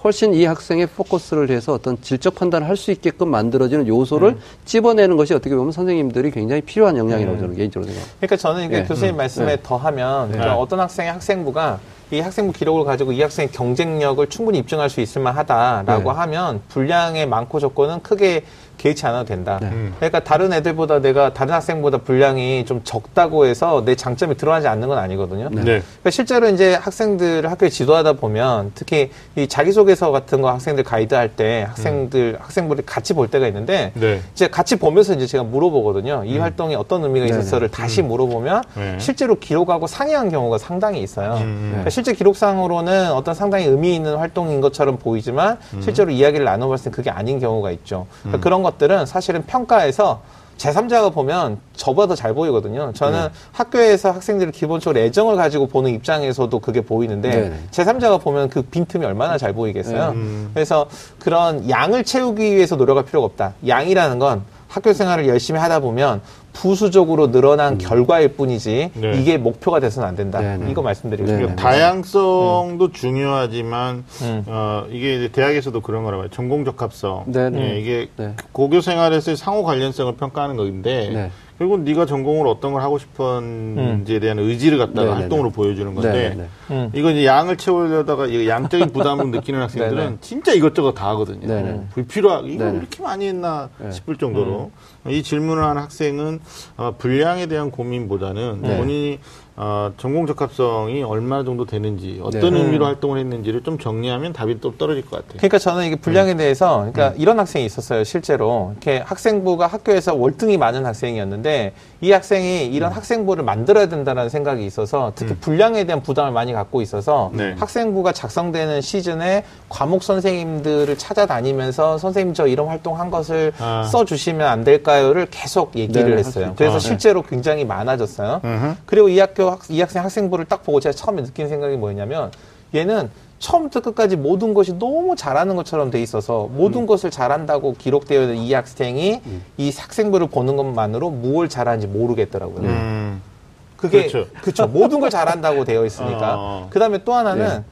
훨씬 이 학생의 포커스를 해서 어떤 질적 판단을 할 수 있게끔 만들어지는 요소를 음. 찝어내는 것이 어떻게 보면 선생님들이 굉장히 필요한 역량이라고 음. 저는 개인적으로 생각합니다. 그러니까 저는 네. 교수님 음. 말씀에 네. 더하면 네. 그러니까 어떤 학생의 학생부가 이 학생부 기록을 가지고 이 학생의 경쟁력을 충분히 입증할 수 있을 만하다라고 네. 하면 분량의 많고 적고는 크게 개의치 않아도 된다. 네. 음. 그러니까 다른 애들보다 내가 다른 학생보다 분량이 좀 적다고 해서 내 장점이 드러나지 않는 건 아니거든요. 네. 그러니까 실제로 이제 학생들을 학교에 지도하다 보면 특히 이 자기소개서 같은 거 학생들 가이드 할 때 학생들 음. 학생들이 같이 볼 때가 있는데 네. 이제 같이 보면서 이제 제가 물어보거든요. 이 음. 활동에 어떤 의미가 네, 네. 있었어를 다시 음. 물어보면 네. 실제로 기록하고 상이한 경우가 상당히 있어요. 음. 그러니까 실제 기록상으로는 어떤 상당히 의미 있는 활동인 것처럼 보이지만 실제로 이야기를 나눠봤을 때 그게 아닌 경우가 있죠. 그러니까 그런 것들은 사실은 평가에서 제3자가 보면 저보다 더 잘 보이거든요. 저는 네. 학교에서 학생들을 기본적으로 애정을 가지고 보는 입장에서도 그게 보이는데 네. 제3자가 보면 그 빈틈이 얼마나 잘 보이겠어요. 네. 음. 그래서 그런 양을 채우기 위해서 노력할 필요가 없다. 양이라는 건 학교 생활을 열심히 하다 보면 부수적으로 늘어난 음. 결과일 뿐이지 네. 이게 목표가 돼서는 안 된다. 네네. 네. 이거 말씀드리고 싶습니다. 다양성도 음. 중요하지만 음. 어, 이게 이제 대학에서도 그런 거라고 해요. 전공 적합성. 네, 네. 이게 네. 고교 생활에서의 상호 관련성을 평가하는 건데 네. 결국 네가 전공을 어떤 걸 하고 싶은지에 음. 대한 의지를 갖다가 네네네. 활동으로 보여주는 건데 음. 이거 이제 양을 채우려다가 이 양적인 부담을 [laughs] 느끼는 학생들은 진짜 이것저것 다 하거든요. 네네. 불필요하 이거 네네. 이렇게 많이 했나 네. 싶을 정도로 음. 이 질문을 한 학생은 어, 분량에 대한 고민보다는 네. 본인이 어, 전공 적합성이 얼마 정도 되는지 어떤 네. 의미로 활동을 했는지를 좀 정리하면 답이 또 떨어질 것 같아요. 그러니까 저는 이게 분량에 음. 대해서 그러니까 음. 이런 학생이 있었어요. 실제로 이렇게 학생부가 학교에서 월등히 많은 학생이었는데 이 학생이 이런 음. 학생부를 만들어야 된다는 생각이 있어서 특히 음. 분량에 대한 부담을 많이 갖고 있어서 네. 학생부가 작성되는 시즌에 과목 선생님들을 찾아다니면서 선생님 저 이런 활동한 것을 아. 써주시면 안 될까요를 계속 얘기를 네, 했어요. 그래서 아, 실제로 굉장히 많아졌어요. 그리고 이 학교 학, 이 학생 학생부를 딱 보고 제가 처음에 느낀 생각이 뭐였냐면 얘는 처음부터 끝까지 모든 것이 너무 잘하는 것처럼 돼 있어서 모든 음. 것을 잘한다고 기록되어 있는 이 학생이 음. 이 학생부를 보는 것만으로 무엇을 잘하는지 모르겠더라고요. 음. 그게 그렇죠. 그렇죠. 모든 걸 잘한다고 되어 있으니까. 어. 그다음에 또 하나는 네.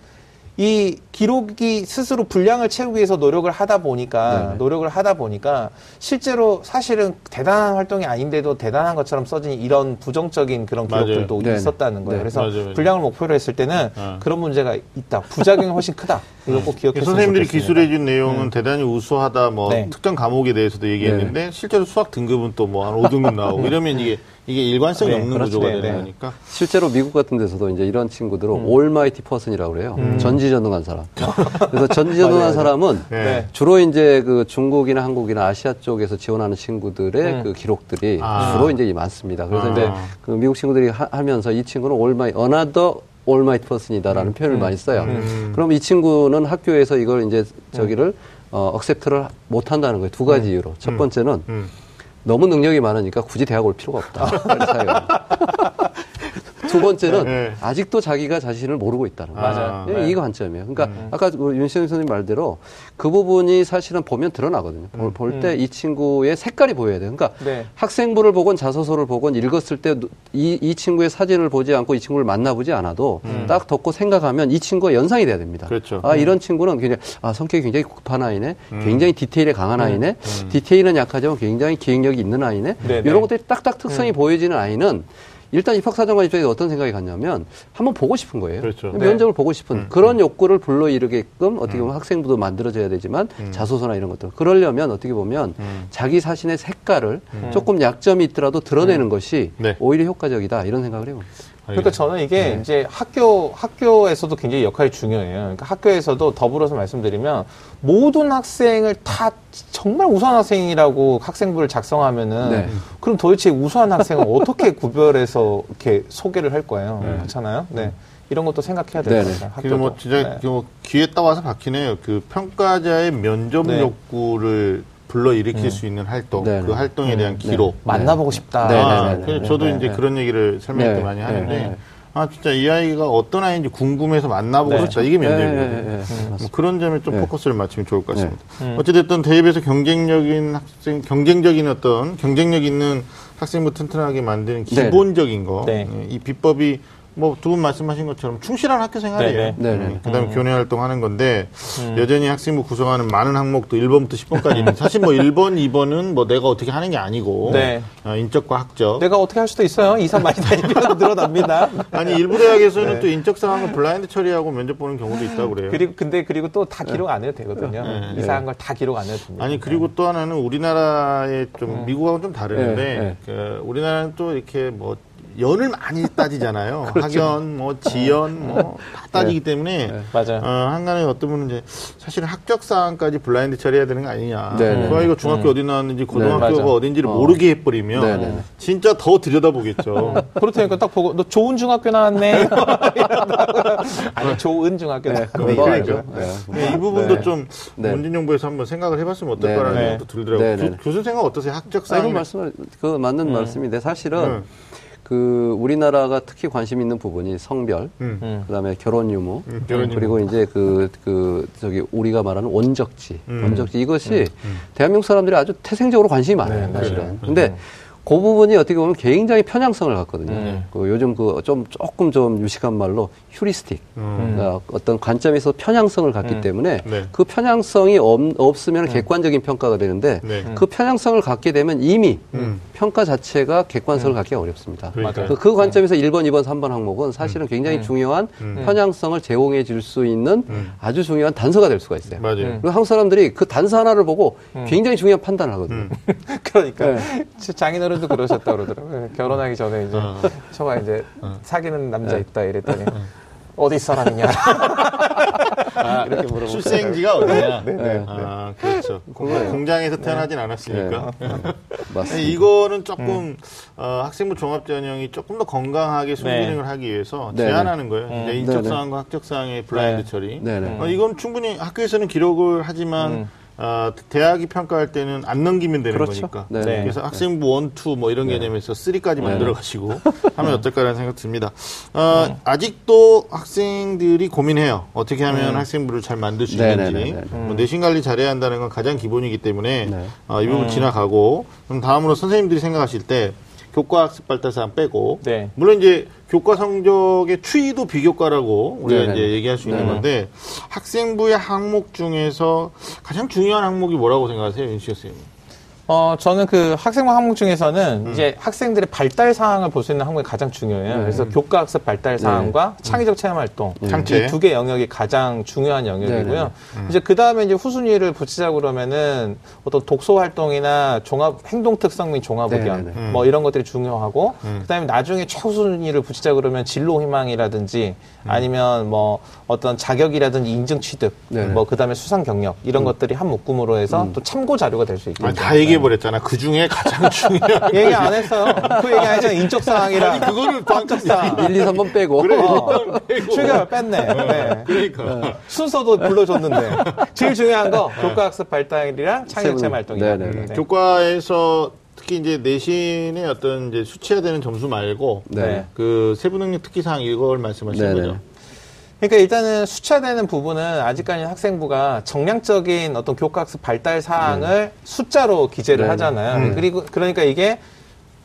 이 기록이 스스로 분량을 채우기 위해서 노력을 하다 보니까 네네. 노력을 하다 보니까 실제로 사실은 대단한 활동이 아닌데도 대단한 것처럼 써진 이런 부정적인 그런 기록들도 맞아요. 있었다는 거예요. 네. 그래서 맞아요, 맞아요. 분량을 목표로 했을 때는 어. 그런 문제가 있다. 부작용이 훨씬 크다. [laughs] 이거 꼭 기억했으면 선생님들이 기술해 준 내용은 음. 대단히 우수하다. 뭐 네. 특정 과목에 대해서도 얘기했는데 네. 실제로 수학 등급은 또 뭐 한 5등급 나오고 음. [laughs] 이러면 이게 이게 일관성이 네, 없는 그렇죠. 구조가 네, 되는 네. 거니까. 실제로 미국 같은 데서도 이제 이런 친구들을 음. almighty person이라고 그래요. 음. 전지전능한 사람. [laughs] 그래서 전지전능한 사람은 네. 주로 이제 그 중국이나 한국이나 아시아 쪽에서 지원하는 친구들의 음. 그 기록들이 아. 주로 이제 많습니다. 그래서 아. 이제 그 미국 친구들이 하, 면서 이 친구는 almigh another almighty person이다라는 음. 표현을 많이 써요. 음. 그럼 이 친구는 학교에서 이걸 이제 저기를 어, accept를 못 한다는 거예요. 두 가지 이유로. 첫 번째는 너무 능력이 많으니까 굳이 대학 올 필요가 없다. [laughs] 두 번째는 네. 아직도 자기가 자신을 모르고 있다는 거죠. 맞아요. 네. 이거 관점이에요. 그러니까 음. 아까 윤시영 선생님 말대로 그 부분이 사실은 보면 드러나거든요. 음. 볼 때이 음. 친구의 색깔이 보여야 돼요. 그러니까 네. 학생부를 보건 자소서를 보건 읽었을 때 이 이 친구의 사진을 보지 않고 이 친구를 만나보지 않아도 음. 딱 덮고 생각하면 이 친구가 연상이 돼야 됩니다. 그렇죠. 아 이런 친구는 굉장히 아 성격이 굉장히 급한 아이네. 음. 굉장히 디테일에 강한 아이네. 디테일은 약하지만 굉장히 기억력이 있는 아이네. 네네. 이런 것들이 딱딱 특성이 보여지는 아이는 일단 입학사정관 입장에서 어떤 생각이 갔냐면 한번 보고 싶은 거예요. 그렇죠. 면접을 네. 보고 싶은 음, 그런 음. 욕구를 불러일으게끔 어떻게 보면 음. 학생부도 만들어져야 되지만 음. 자소서나 이런 것들 그러려면 어떻게 보면 음. 자기 자신의 색깔을 음. 조금 약점이 있더라도 드러내는 것이 네. 오히려 효과적이다 이런 생각을 해요. 그러니까 저는 이게 네. 이제 학교 학교에서도 굉장히 역할이 중요해요. 그러니까 학교에서도 더불어서 말씀드리면 모든 학생을 다 정말 우수한 학생이라고 학생부를 작성하면은 네. 그럼 도대체 우수한 학생을 어떻게 [laughs] 구별해서 이렇게 소개를 할 거예요? 네. 그렇잖아요. 네. 이런 것도 생각해야 될 겁니다. 그리고 뭐 진짜 네. 뭐 귀에 따와서 박히네요. 그 평가자의 면접 네. 욕구를 불러일으킬 음. 수 있는 활동, 네네. 그 활동에 음. 대한 기록. 네. 만나보고 싶다. 아, 저도 이제 그런 얘기를 설명할 때 많이 하는데, 아, 진짜 이 아이가 어떤 아이인지 궁금해서 만나보고 싶다. 이게 면접이거든요. 뭐 그런 점에 좀 포커스를 맞추면 좋을 것 같습니다. 음. 어찌됐든 대입에서 경쟁력인 학생, 경쟁적인 어떤 경쟁력 있는 학생부 튼튼하게 만드는 기본적인 거. 네. 이 비법이 뭐 두 분 말씀하신 것처럼 충실한 학교 생활이에요. 네네. 네. 음, 그다음에 음. 교내 활동하는 건데 음. 여전히 학생부 구성하는 많은 항목도 1번부터 10번까지는 사실 뭐 1번, 2번은 뭐 내가 어떻게 하는 게 아니고 네. 어, 인적과 학적. 내가 어떻게 할 수도 있어요. 이사 많이 다니면 [laughs] 늘어납니다. 아니 일부 대학에서는 네. 또 인적 상황을 블라인드 처리하고 면접 보는 경우도 있다고 그래요. 그리고 근데 그리고 또 다 기록 안 해도 되거든요. 네. 이사한 걸 다 기록 안 해도 됩니다. 아니 그리고 또 하나는 우리나라의 좀 음. 미국하고 좀 다르는데 네, 네. 그 우리나라는 또 이렇게 뭐 연을 많이 따지잖아요. [laughs] 그렇죠. 학연, 뭐 지연, 뭐다 네. 따지기 네. 때문에 네. 맞아요. 어, 한간에 어떤 분은 이제 사실은 합격 사항까지 블라인드 처리해야 되는 거 아니냐. 네. 그 아이가 중학교 음. 어디 나왔는지 고등학교가 네, 어딘지를 어. 모르게 해버리면 네, 네. 진짜 더 들여다보겠죠. [laughs] 그렇다니까 딱 보고 너 좋은 중학교 나왔네. [laughs] 아니 좋은 중학교 나왔네. 네, 그러니까. 이 부분도 좀 문진정부에서 한번 생각을 해봤으면 어떨까라는 생각도 들더라고요. 교수 생각 어떠세요? 합격 사항? 말씀 그 맞는 음. 말씀인데 사실은. 음. 그 우리나라가 특히 관심 있는 부분이 성별, 음. 음. 그다음에 결혼 유무, 음, 결혼 그리고 이제 그그 그 저기 우리가 말하는 원적지, 음. 원적지 이것이 음. 음. 대한민국 사람들이 아주 태생적으로 관심이 많아요, 네, 사실은. 네, 근데 그 부분이 어떻게 보면 굉장히 편향성을 갖거든요. 음. 그 요즘 그 좀 조금 좀 유식한 말로 휴리스틱 음. 그러니까 어떤 관점에서 편향성을 갖기 음. 때문에 네. 그 편향성이 없, 없으면 음. 객관적인 평가가 되는데 네. 그 편향성을 갖게 되면 이미 음. 평가 자체가 객관성을 음. 갖기가 어렵습니다. 그, 그, 관점에서 1번, 2번, 3번 항목은 사실은 굉장히 중요한 편향성을 제공해 줄 수 있는 아주 중요한 단서가 될 수가 있어요. 맞아요. 그리고 한국 사람들이 그 단서 하나를 보고 굉장히 중요한 판단을 하거든요. [laughs] 그러니까 네. 장인어른 도 그러셨다 그러더라고요. 결혼하기 전에 이제 어. 저가 이제 어. 사귀는 남자 네. 있다 이랬더니 어. 어디 사람이냐 아, [laughs] 이렇게 물어보고 출생지가 어디냐? 네, 네, 네. 아 그렇죠. 공, 장에서 태어나진 않았으니까. 네. 맞습니다. 이거는 조금 어, 학생부 종합 전형이 조금 더 건강하게 순기능을 하기 위해서 제한하는 거예요. 음. 인적 사항과 학적 사항의 블라인드 처리. 어, 이건 충분히 학교에서는 기록을 하지만 음. 어, 대학이 평가할 때는 안 넘기면 되는 그렇죠. 거니까. 네. 네. 그래서 학생부 one, two 뭐 이런 네. 개념에서 three까지 네. 만들어 가시고 [laughs] 하면 어떨까라는 생각 듭니다. 어, 네. 아직도 학생들이 고민해요. 어떻게 하면 음. 학생부를 잘 만들 수 있는지. 음. 뭐 내신 관리 잘해야 한다는 건 가장 기본이기 때문에 어, 이 부분 음. 지나가고 그럼 다음으로 선생님들이 생각하실 때 교과 학습 발달 사항 빼고 네. 물론 이제 교과 성적의 추이도 비교과라고 우리가 네네. 이제 얘기할 수 있는 네네. 건데 학생부의 항목 중에서 가장 중요한 항목이 뭐라고 생각하세요, 윤시 교수님? 어, 저는 그 학생부 항목 중에서는 음. 이제 학생들의 발달 사항을 볼 수 있는 항목이 가장 중요해요. 음. 그래서 교과 학습 발달 사항과 네. 창의적 체험 활동 음. 이두 개 영역이 가장 중요한 영역이고요. 네, 네. 이제 그 다음에 이제 후순위를 붙이자고 그러면은 어떤 독서 활동이나 종합 행동 특성 및 종합 의견 음. 뭐 이런 것들이 중요하고 음. 그다음에 나중에 최후순위를 붙이자 그러면 진로 희망이라든지 음. 아니면 뭐 어떤 자격이라든지 인증 취득 뭐 그다음에 수상 경력 이런 것들이 한 묶음으로 해서 또 참고 자료가 될 수 있겠죠. 다 얘기 해 버렸잖아. 그 중에 가장 [laughs] 중요한 얘기 안 했어요. 그 얘기 안 했잖아. 인적 사항이라. 아니, 그거를 방적 사항. 1, 2, 3번 빼고. 그래, 어. 빼고. 출결 뺐네. 네. 그러니까. 네. 순서도 불러줬는데. 제일 중요한 거 교과학습 발달이랑 창의체 활동이다. 네, 네. 교과에서 특히 이제 내신의 어떤 이제 수치화되는 점수 말고 네. 그 세부 능력 특기 사항 이걸 말씀하시는 거죠. 그러니까 일단은 수차되는 부분은 아직까지 학생부가 정량적인 어떤 교과학습 발달 사항을 네. 숫자로 기재를 네. 하잖아요. 음. 그리고 그러니까 이게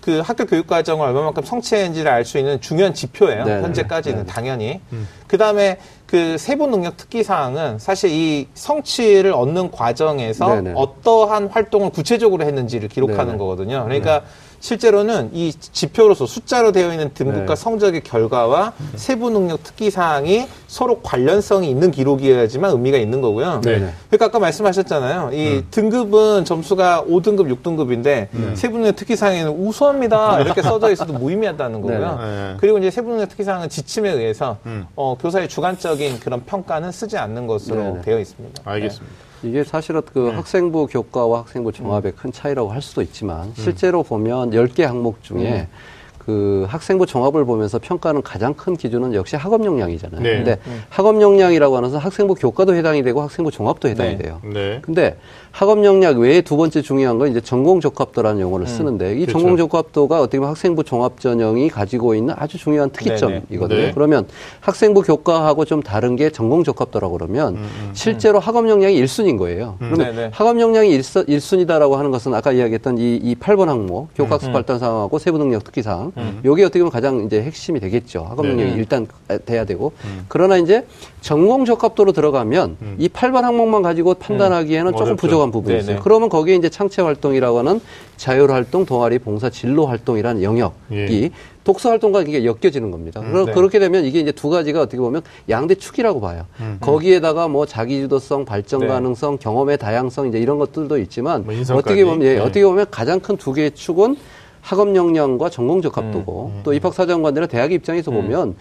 그 학교 교육 과정을 얼마만큼 성취했는지를 알 수 있는 중요한 지표예요. 네. 현재까지는 네. 당연히. 음. 그 다음에 그 세부 능력 특기 사항은 사실 이 성취를 얻는 과정에서 네네. 어떠한 활동을 구체적으로 했는지를 기록하는. 거거든요. 그러니까 네. 실제로는 이 지표로서 숫자로 되어 있는 등급과 네. 성적의 결과와 음. 세부 능력 특기 사항이 서로 관련성이 있는 기록이어야지만 의미가 있는 거고요. 네. 그러니까 아까 말씀하셨잖아요. 이 음. 등급은 점수가 5등급, 6등급인데 음. 세부 능력 특기 사항에는 우수합니다 이렇게 써져 있어도 무의미하다는 거고요. 네. 그리고 이제 세부 능력 특기 사항은 지침에 의해서 음. 어, 교사의 주관적인 그런 평가는 쓰지 않는 것으로 되어 있습니다. 알겠습니다. 이게 사실은 그 네. 학생부 교과와 학생부 종합의 음. 큰 차이라고 할 수도 있지만 음. 실제로 보면 10개 항목 중에 음. 그 학생부 종합을 보면서 평가는 가장 큰 기준은 역시 학업 역량이잖아요. 네. 근데 음. 학업 역량이라고 하는 것은 학생부 교과도 해당이 되고 학생부 종합도 해당이 네. 돼요. 네. 근데 학업 역량 외에 두 번째 중요한 건 이제 전공 적합도라는 용어를 음. 쓰는데 이 그렇죠. 전공 적합도가 어떻게 보면 학생부 종합 전형이 가지고 있는 아주 중요한 특이점이거든요. 네. 그러면 학생부 교과하고 좀 다른 게 전공 적합도라고 그러면 음, 음, 음. 실제로 학업 역량이 일순인 거예요. 음. 그러면. 학업 역량이 일순이다라고 하는 것은 아까 이야기했던 이, 이 8번 항목 교과학습 발달 사항하고 세부 능력 특기 사항 음. 요게 어떻게 보면 가장 이제 핵심이 되겠죠. 학업 능력이 일단 돼야 되고 그러나 이제 전공 적합도로 들어가면 이 8번 항목만 가지고 판단하기에는 조금 부족 부족한 부분이 네네. 있어요. 그러면 거기에 이제 창체 활동이라고 하는 자율 활동, 동아리, 봉사, 진로 활동이라는 영역이 예. 독서 활동과 이게 엮여지는 겁니다. 음, 네. 그렇게 되면 이게 이제 두 가지가 어떻게 보면 양대 축이라고 봐요. 음, 거기에다가 뭐 자기주도성, 발전 네. 가능성, 경험의 다양성 이제 이런 것들도 있지만 뭐 어떻게 보면 예, 네. 어떻게 보면 가장 큰 두 개의 축은 학업 역량과 전공 적합도고 음, 음, 또 입학 사정관들의 대학 입장에서 음, 보면 음.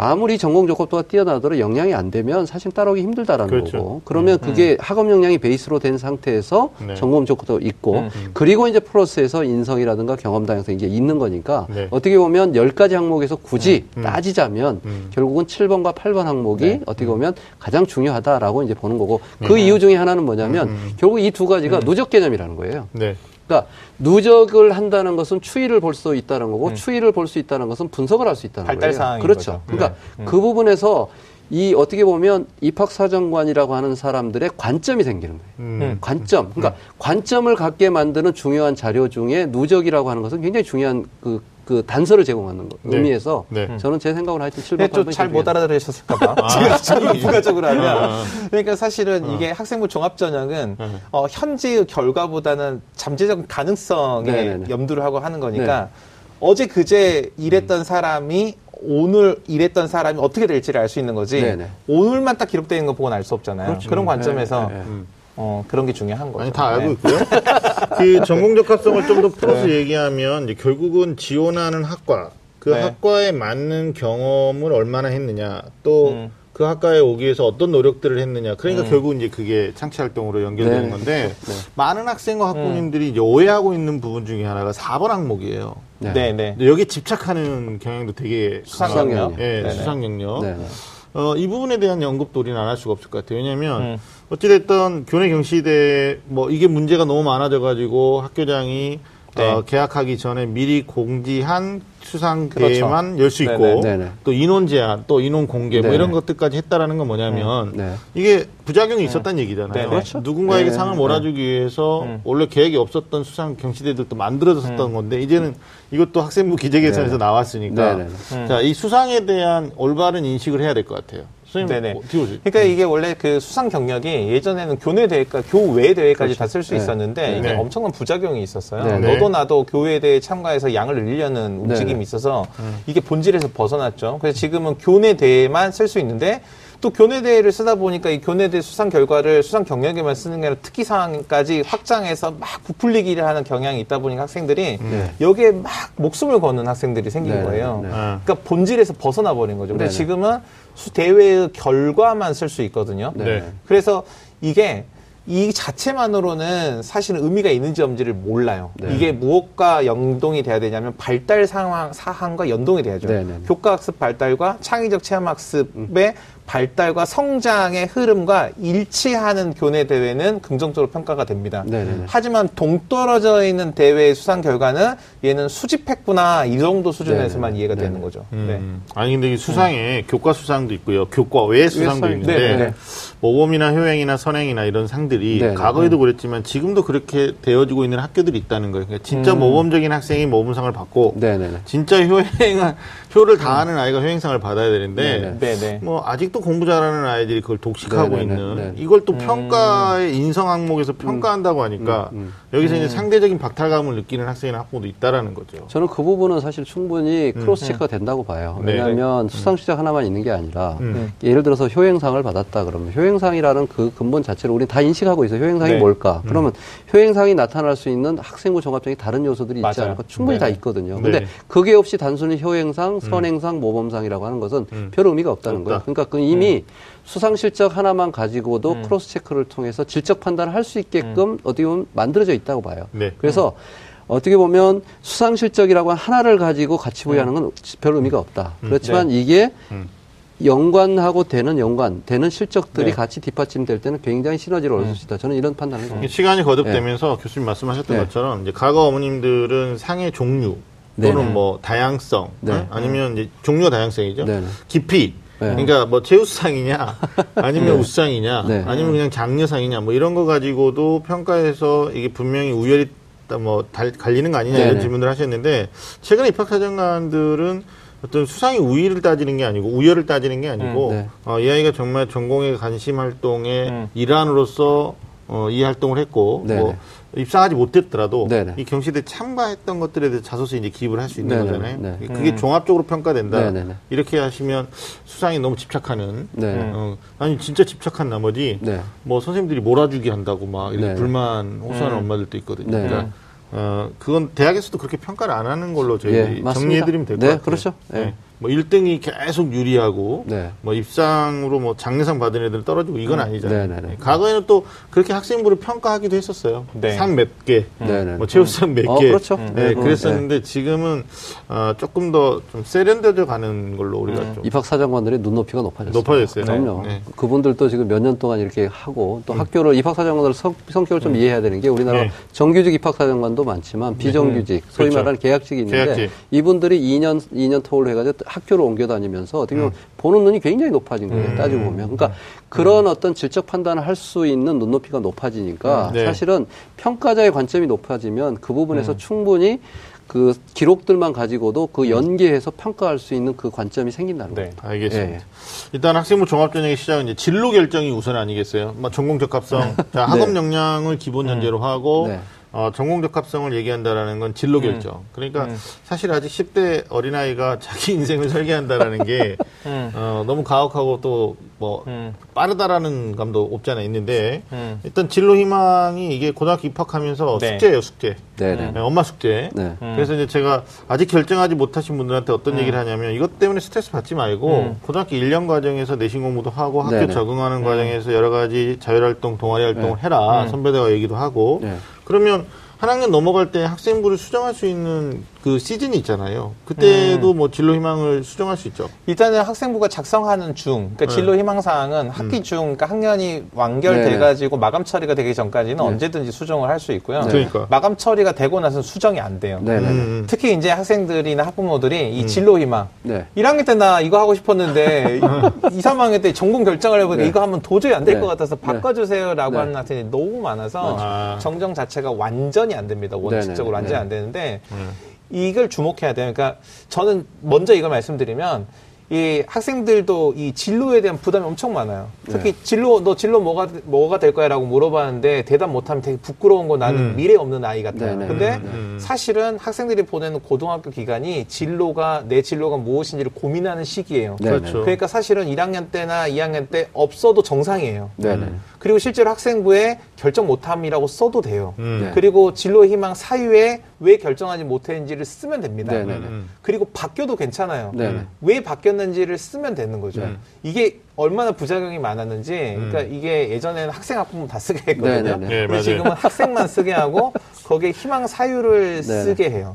아무리 전공 적합도가 뛰어나더라도 영향이 안 되면 사실 따라오기 힘들다라는 그렇죠. 거고 그러면 음. 그게 학업 역량이 베이스로 된 상태에서 네. 전공 적합도 있고 음. 그리고 이제 플러스에서 인성이라든가 경험 다양성 이게 있는 거니까 네. 어떻게 보면 열가지 항목에서 굳이 음. 음. 따지자면 음. 결국은 7번과 8번 항목이 네. 어떻게 보면 가장 중요하다라고 이제 보는 거고 그 네. 이유 중에 하나는 뭐냐면 음. 결국 이 두 가지가 누적 개념이라는 거예요. 네. 그러니까 누적을 한다는 것은 추이를 볼 수 있다는 거고 음. 추이를 볼 수 있다는 것은 분석을 할 수 있다는 발달 거예요. 그렇죠. 거죠. 그러니까 네. 음. 그 부분에서 이 어떻게 보면 입학사정관이라고 하는 사람들의 관점이 생기는 거예요. 음. 음. 관점. 그러니까 음. 관점을 갖게 만드는 중요한 자료 중에 누적이라고 하는 것은 굉장히 중요한 그, 그 단서를 제공하는 거, 네. 의미에서 네. 저는 제 생각으로 하여튼 7번, 8번 잘못 알아들으셨을까봐 아. [laughs] 제가 부가적으로 하면 아. 그러니까 사실은 아. 이게 학생부 종합전형은 아. 어, 현재의 결과보다는 잠재적 가능성에 네네네. 염두를 하고 하는 거니까 네. 어제 그제 일했던 사람이 오늘 일했던 사람이 어떻게 될지를 알 수 있는 거지 네네. 오늘만 딱 기록되어 있는 거 보고는 알 수 없잖아요. 그렇죠. 그런 관점에서 네, 네, 네. 어, 그런 게 중요한 거죠. 아니, 다 알고 네. 있고요. 그 [laughs] 전공 적 합성을 좀 더 풀어서 네. 얘기하면 이제 결국은 지원하는 학과, 그 네. 학과에 맞는 경험을 얼마나 했느냐, 또 음. 그 학과에 오기 위해서 어떤 노력들을 했느냐. 그러니까 음. 결국 이제 그게 창치 활동으로 연결되는 네. 건데 네. 많은 학생과 학부모님들이 음. 오해하고 있는 부분 중에 하나가 4번 항목이에요. 네. 네. 네. 여기 집착하는 경향도 되게 수상 영역. 예, 네, 수상 영역. 어, 이 부분에 대한 언급도 우리는 안 할 수가 없을 것 같아요. 왜냐하면 음. 어찌됐든 교내 경시대 뭐 이게 문제가 너무 많아져 가지고 학교장이 네. 어, 계약하기 전에 미리 공지한 수상 대회만 그렇죠. 열수 있고 네네. 또 인원 제한, 또 인원 공개 뭐 이런 것들까지 했다라는 건 뭐냐면 네. 이게 부작용이 있었다는 얘기잖아요. 그렇죠. 누군가에게 상을 몰아주기 위해서 음. 원래 계획이 없었던 수상 경시대들도 만들어졌었던 음. 건데 이제는 이것도 학생부 기재개선에서 나왔으니까 음. 자, 이 수상에 대한 올바른 인식을 해야 될 것 같아요. 네네. 어, 그러니까 이게 원래 그 수상 경력이 예전에는 교내 대회까 교외 대회까지 그렇죠. 다쓸 수 네. 있었는데 네. 이게 네. 엄청난 부작용이 있었어요. 네. 너도 나도 교외 대회 참가해서 양을 늘리려는 움직임이 있어서 음. 이게 본질에서 벗어났죠. 그래서 지금은 교내 대회만 쓸 수 있는데 또 교내 대회를 쓰다 보니까 이 교내 대회 수상 결과를 수상 경력에만 쓰는 게 아니라 특기 사항까지 확장해서 막 부풀리기를 하는 경향이 있다 보니까 학생들이 네. 여기에 막 목숨을 거는 학생들이 생긴 네. 거예요. 네. 그러니까 본질에서 벗어나 버린 거죠. 근데 지금은 대회의 결과만 쓸 수 있거든요. 네. 그래서 이게 이 자체만으로는 사실은 의미가 있는지 없는지를 몰라요. 네. 이게 무엇과 연동이 돼야 되냐면 발달 상황 사항과 연동이 돼야죠. 네, 네, 네. 교과학습 발달과 창의적 체험학습의 음. 발달과 성장의 흐름과 일치하는 교내 대회는 긍정적으로 평가가 됩니다. 네네네. 네, 네. 하지만 동떨어져 있는 대회 수상 결과는 얘는 수집했구나 이 정도 수준에서만 네네. 이해가 네네. 되는 거죠. 음. 네. 아니 근데 이 수상에 음. 교과 수상도 있고요, 교과 외 수상도 있는데 모범이나 효행이나 선행이나 이런 상들이 과거에도 그랬지만 지금도 그렇게 되어지고 있는 학교들이 있다는 거예요. 그러니까 진짜 음. 모범적인 학생이 모범상을 받고 진짜 효행은 [laughs] 효를 다하는 아이가 효행상을 받아야 되는데 네네. 뭐 아직도 공부 잘하는 아이들이 그걸 독식하고 네네네. 있는 네네. 이걸 또 음. 평가의 인성 항목에서 평가한다고 하니까 음. 음. 여기서 이제 음. 상대적인 박탈감을 느끼는 학생이나 학부모도 있다라는 거죠. 저는 그 부분은 사실 충분히 음. cross check가 된다고 봐요. 네. 왜냐하면 수상 실적 하나만 있는 게 아니라 예를 들어서 효행상을 받았다 그러면 효행상이라는 그 근본 자체를 우리 다 인식하고 있어 요. 효행상이 네. 뭘까? 그러면 효행상이 나타날 수 있는 학생부 종합적인 다른 요소들이 있지 않을까? 충분히 네. 다 있거든요. 근데 네. 그게 없이 단순히 효행상 음. 선행상, 모범상이라고 하는 것은 음. 별 의미가 없다는 없다. 거예요. 그러니까 그 이미 음. 수상 실적 하나만 가지고도 음. cross check를 통해서 질적 판단을 할 수 있게끔 음. 어떻게 보면 만들어져 있다고 봐요. 네. 그래서 어떻게 보면 수상 실적이라고 하나를 가지고 가치 부여하는 건 별 의미가 없다. 그렇지만 네. 이게 연관하고 되는 연관, 되는 실적들이 네. 같이 뒷받침될 때는 굉장히 시너지를 얻을 수 있다. 저는 이런 판단을 합니다. 시간이 거듭되면서 네. 교수님 말씀하셨던 네. 것처럼 이제 과거 어머님들은 상의 종류 또는 네네. 뭐 다양성 네. 어? 아니면 이제 종류 다양성이죠. 깊이 네. 그러니까 뭐 제우스상이냐 [laughs] 아니면 네. 우상이냐 네. 아니면 그냥 장려상이냐 뭐 이런 거 가지고도 평가해서 이게 분명히 우열이 뭐 달, 갈리는 거 아니냐 이런 질문을 하셨는데 최근에 입학사정관들은 어떤 수상의 우위를 따지는 게 아니고 우열을 따지는 게 아니고 음, 네. 어, 이 아이가 정말 전공의 관심 활동의 음. 일환으로서 어, 이 활동을 했고 네 뭐, 입상하지 못했더라도 네네. 이 경시대 참가했던 것들에 대해서 자소서 이제 기입을 할 수 있는 네네. 거잖아요. 네. 그게 음. 종합적으로 평가된다. 네네. 이렇게 하시면 수상이 너무 집착하는 네. 어, 아니 진짜 집착한 나머지 네. 뭐 선생님들이 몰아주기 한다고 막 이렇게 불만 호소하는 음. 엄마들도 있거든요. 그러니까 어 그건 대학에서도 그렇게 평가를 안 하는 걸로 저희 예, 정리해드리면 될것 네, 같아요. 그렇죠. 예. 네. 뭐 1등이 계속 유리하고 네. 뭐 입상으로 뭐 장려상 받은 애들 떨어지고 이건 음. 아니잖아요. 네, 네, 네. 과거에는 또 그렇게 학생부를 평가하기도 했었어요. 네. 상몇 개, 네, 뭐 최우상 몇 어, 개. 그렇죠. 네, 그랬었는데 지금은 어, 조금 더 좀 세련되어 가는 걸로 우리가 좀 입학 사정관들의 눈높이가 높아졌어요. 높아졌어요. 그럼요. 그분들도 지금 몇 년 동안 이렇게 하고 또 음. 학교를 입학 사정관들 성, 성격을 좀 음. 이해해야 되는 게 우리나라 정규직 입학 사정관도 많지만 비정규직, 소위 그렇죠. 말하는 계약직이 있는데 계약직. 이분들이 2년 2년 토를 해가지고 학교를 옮겨 다니면서 어떻게 보면 음. 보는 눈이 굉장히 높아진 거예요. 음. 따지고 보면. 그러니까 음. 그런 어떤 질적 판단을 할 수 있는 눈높이가 높아지니까 네. 사실은 평가자의 관점이 높아지면 그 부분에서 충분히 그 기록들만 가지고도 그 연계해서 평가할 수 있는 그 관점이 생긴다는 네. 거예요. 알겠습니다. 예. 일단 학생부 종합전형의 시작은 이제 진로 결정이 우선 아니겠어요? 뭐 전공 적합성, [laughs] 자, 학업 네. 역량을 기본 전제로 하고 네. 어, 전공 적합성을 얘기한다라는 건 진로 음. 결정. 음. 그러니까 음. 사실 아직 10대 어린아이가 자기 [laughs] 인생을 설계한다라는 게 음. 어, 너무 가혹하고 또뭐 음. 빠르다라는 감도 없지 않아 있는데 음. 일단 진로 희망이 이게 고등학교 입학하면서 네. 숙제예요, 숙제. 네, 네. 네 엄마 숙제. 네. 그래서 이제 제가 아직 결정하지 못하신 분들한테 어떤 얘기를 하냐면 이것 때문에 스트레스 받지 말고 고등학교 1년 과정에서 내신 공부도 하고 학교 네네. 적응하는 과정에서 여러 가지 자율활동, 동아리 활동을 네. 해라. 선배들과 얘기도 하고 네. 그러면 한 학년 넘어갈 때 학생부를 수정할 수 있는 그 시즌이 있잖아요. 그때도 음. 뭐 진로 희망을 수정할 수 있죠. 일단은 학생부가 작성하는 중, 그러니까 네. 진로 희망 사항은 학기 음. 중, 그러니까 학년이 완결돼가지고 네. 마감 처리가 되기 전까지는 네. 언제든지 수정을 할 수 있고요. 네. 그러니까. 마감 처리가 되고 나서는 수정이 안 돼요. 음. 특히 이제 학생들이나 학부모들이 이 음. 진로 희망, 네. 1학년 때 나 이거 하고 싶었는데 [laughs] 2, 3학년 때 전공 결정을 해보니까 이거 하면 도저히 안 될 것 같아서 바꿔주세요라고 하는 학생이 너무 많아서 아. 정정 자체가 완전히 안 됩니다. 원칙적으로 완전히 안 되는데. 음. 이걸 주목해야 돼요. 그러니까 저는 먼저 이걸 말씀드리면 이 학생들도 이 진로에 대한 부담이 엄청 많아요. 특히 네. 진로 너 진로 뭐가 뭐가 될 거야라고 물어봤는데 대답 못하면 되게 부끄러운 거 나는 음. 미래 없는 아이 같아요. 네네. 근데 음. 사실은 학생들이 보내는 고등학교 기간이 진로가 내 진로가 무엇인지를 고민하는 시기예요. 그렇죠. 그러니까 사실은 1학년 때나 2학년 때 없어도 정상이에요. 네네. 그리고 실제로 학생부에 결정 못함이라고 써도 돼요. 음. 네. 그리고 진로 희망 사유에 왜 결정하지 못했는지를 쓰면 됩니다. 그리고 바뀌어도 괜찮아요. 네네. 왜 바뀌었는지 를 쓰면 되는 거죠. 네. 이게 얼마나 부작용이 많았는지, 그러니까 음. 이게 예전에는 학생 학부모 다 쓰게 했거든요. 네, 근데 지금은 학생만 쓰게 하고 거기에 희망 사유를 쓰게 해요.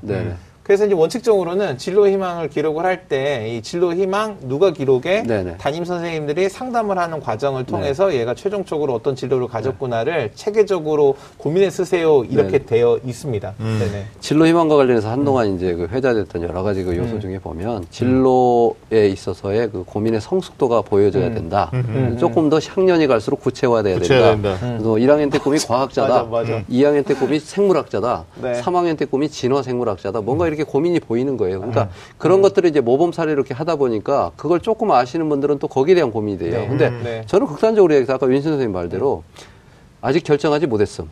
그래서 이제 원칙적으로는 진로 희망을 기록을 할 때 이 진로 희망 누가 기록에 네네. 담임 선생님들이 상담을 하는 과정을 통해서 네. 얘가 최종적으로 어떤 진로를 가졌구나를 네. 체계적으로 고민해 쓰세요 이렇게 네. 되어 있습니다. 음. 네네. 진로 희망과 관련해서 한동안 음. 이제 그 회자됐던 여러 가지 그 요소 음. 중에 보면 진로에 있어서의 그 고민의 성숙도가 보여져야 음. 된다. 음. 음. 조금 더 학년이 갈수록 구체화돼야 된다. 된다. 그래서 1학년 때 꿈이 [laughs] 과학자다. 맞아, 맞아. 2학년 때 꿈이 생물학자다. 네. 3학년 때 꿈이 진화 생물학자다. 뭔가 이렇게 고민이 보이는 거예요. 그러니까 음. 그런 음. 것들을 이제 모범 사례를 이렇게 하다 보니까 그걸 조금 아시는 분들은 또 거기에 대한 고민이 돼요. 네. 근데 음. 네. 저는 극단적으로 얘기해서 아까 윤신 선생님 말대로 아직 결정하지 못했음.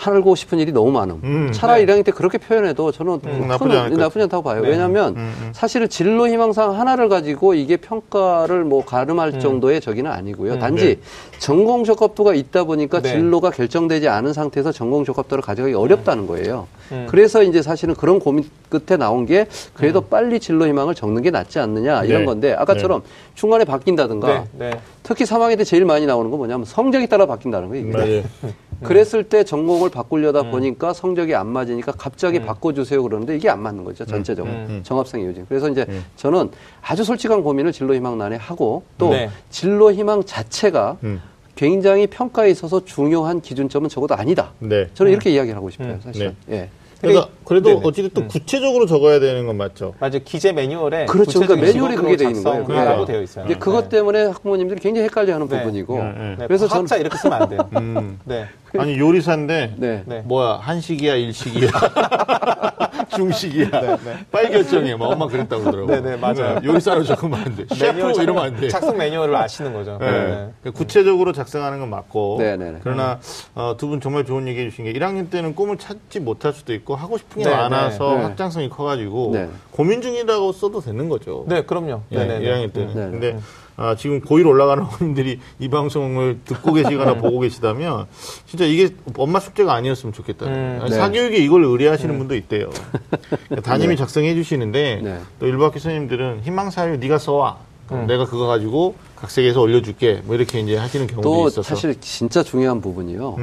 음. 음. 하고 싶은 일이 너무 많음. 음, 차라리 네. 1학년 때 그렇게 표현해도 저는 음, 나쁘지, 않 나쁘지 않다고 봐요. 네. 왜냐하면 음, 음. 사실은 진로 희망상 하나를 가지고 이게 평가를 뭐 가름할 음. 정도의 저기는 아니고요. 음, 단지 네. 전공 적합도가 있다 보니까 네. 진로가 결정되지 않은 상태에서 전공 적합도를 가져가기 어렵다는 거예요. 그래서 이제 사실은 그런 고민 끝에 나온 게 그래도 빨리 진로 희망을 적는 게 낫지 않느냐 이런 네. 건데 아까처럼 네. 중간에 바뀐다든가 네, 특히 3학년 때 제일 많이 나오는 건 뭐냐면 성적에 따라 바뀐다는 거예요. [laughs] 이게. 그랬을 때 전공을 바꾸려다 음. 보니까 성적이 안 맞으니까 갑자기 음. 바꿔주세요 그러는데 이게 안 맞는 거죠 전체적으로 음. 음. 정합성 이유진 그래서 이제 음. 저는 아주 솔직한 고민을 진로희망란에 하고 또 네. 진로희망 자체가 음. 굉장히 평가에 있어서 중요한 기준점은 적어도 아니다. 네. 저는 이렇게 이야기를 하고 싶어요 사실. 네. 예. 그러니까 그래도 네네. 어찌됐든 음. 구체적으로 적어야 되는 건 맞죠. 맞아 기재 매뉴얼에 그렇죠. 그러니까 매뉴얼이 그게 돼 있는 거예요. 라고 되어 있어요. 근데 그것 네. 때문에 학부모님들이 굉장히 헷갈려하는 네. 부분이고. 네. 네. 그래서 저는 이렇게 쓰면 안 돼요. 음. 네. 아니 요리사인데 네. 뭐야 한식이야 일식이야 [laughs] 중식이야 네, 네. 빨리 결정해 뭐 엄마 그랬다고 그러더라고 네네 맞아요 요리사로 적으면 안돼 셰프 이러면 안돼 작성 매뉴얼을 아시는 거죠 네. 네. 그러니까 구체적으로 작성하는 건 맞고 그러나 어, 두분 정말 좋은 얘기 해 주신 게 1학년 때는 꿈을 찾지 못할 수도 있고 하고 싶은 게 네, 많아서 네. 확장성이 커가지고 고민 중이라고 써도 되는 거죠 네 그럼요 예, 1학년 때는 근데 아, 지금 고1 올라가는 어머님들이 이 방송을 듣고 계시거나 [laughs] 네. 보고 계시다면 진짜 이게 엄마 숙제가 아니었으면 좋겠다. 음, 네. 사교육에 이걸 의뢰하시는 음. 분도 있대요. 그러니까 담임이 네. 작성해 주시는데 네. 또 일부 학교 선생님들은 희망사유 네가 써와. 음. 내가 그거 가지고 각색해서 올려줄게. 뭐 이렇게 이제 하시는 경우도 있어서. 사실 진짜 중요한 부분이요.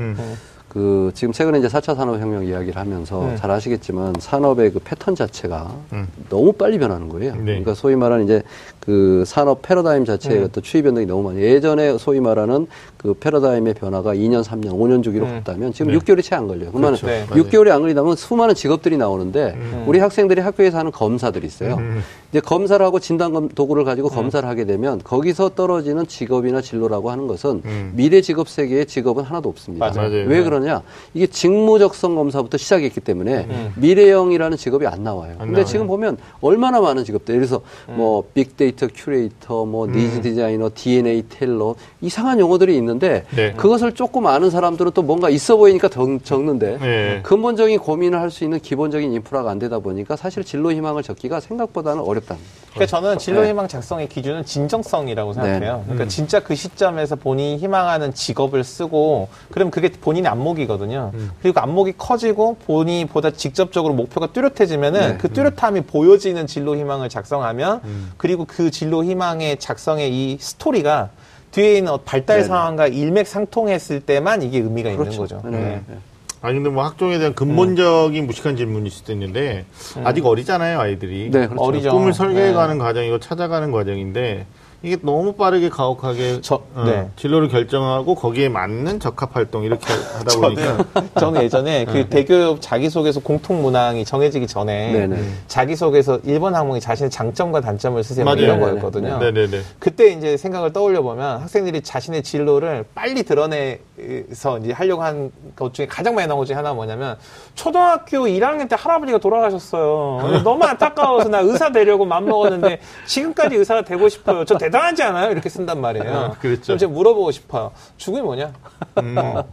음. 네. 그 지금 최근에 이제 4차 산업혁명 이야기를 하면서 네. 잘 아시겠지만 산업의 그 패턴 자체가 음. 너무 빨리 변하는 거예요. 네. 그러니까 소위 말하는 이제 그 산업 패러다임 자체의 음. 어떤 추이 변동이 너무 많이 예전에 소위 말하는 그 패러다임의 변화가 2년, 3년, 5년 주기로 음. 갔다면 지금 네. 6개월이 채 안 걸려요. 그러면 그렇죠. 네. 6개월이 안 걸리다 보면 수많은 직업들이 나오는데 음. 우리 학생들이 학교에서 하는 검사들이 있어요. 음. 이제 검사를 하고 진단 도구를 가지고 음. 검사를 하게 되면 거기서 떨어지는 직업이나 진로라고 하는 것은 음. 미래 직업 세계의 직업은 하나도 없습니다. 맞아요. 왜 네. 그러냐? 이게 직무적성 검사부터 시작했기 때문에 음. 미래형이라는 직업이 안 나와요. 안 근데 나와요. 지금 보면 얼마나 많은 직업들, 예를 들어서 뭐 빅데이터 큐레이터, 뭐 니즈 디자이너, DNA teller 이상한 용어들이 있는 데 네. 그것을 조금 아는 사람들은 또 뭔가 있어 보이니까 적, 적는데 네. 근본적인 고민을 할 수 있는 기본적인 인프라가 안 되다 보니까 사실 진로 희망을 적기가 생각보다는 어렵다. 그러니까 저는 진로 네. 희망 작성의 기준은 진정성이라고 생각해요. 네. 그러니까 음. 진짜 그 시점에서 본인이 희망하는 직업을 쓰고 그럼 그게 본인의 안목이거든요. 음. 그리고 안목이 커지고 본인이 보다 직접적으로 목표가 뚜렷해지면은 네. 그 뚜렷함이 음. 보여지는 진로 희망을 작성하면 음. 그리고 그 진로 희망의 작성의 이 스토리가 뒤에 있는 발달 네네. 상황과 일맥상통했을 때만 이게 의미가 그렇죠. 있는 거죠. 네. 네. 아니 근데 뭐 학종에 대한 근본적인 음. 무식한 질문이 있을 수 있는데 음. 아직 어리잖아요 아이들이. 네, 그렇죠. 어리죠. 꿈을 설계해가는 네. 과정이고 찾아가는 과정인데 이게 너무 빠르게 가혹하게 저, 어, 네. 진로를 결정하고 거기에 맞는 적합 활동 이렇게 하다 보니까 저는, [laughs] 저는 예전에 그 네. 대교육 자기소개서 공통 문항이 정해지기 전에 네네. 자기소개서 1번 항목이 자신의 장점과 단점을 쓰세요 뭐 이런 거였거든요. 네네네. 그때 이제 생각을 떠올려 보면 학생들이 자신의 진로를 빨리 드러내서 이제 하려고 한 것 중에 가장 많이 나온 것 중에 하나가 뭐냐면 초등학교 1학년 때 할아버지가 돌아가셨어요. 너무 안타까워서 나 의사 되려고 맘먹었는데 지금까지 의사가 되고 싶어요. 저 대단하지 않아요? 이렇게 쓴단 말이에요. 아, 그렇죠. 그럼 제가 물어보고 싶어요. 죽음이 뭐냐? 음. 어,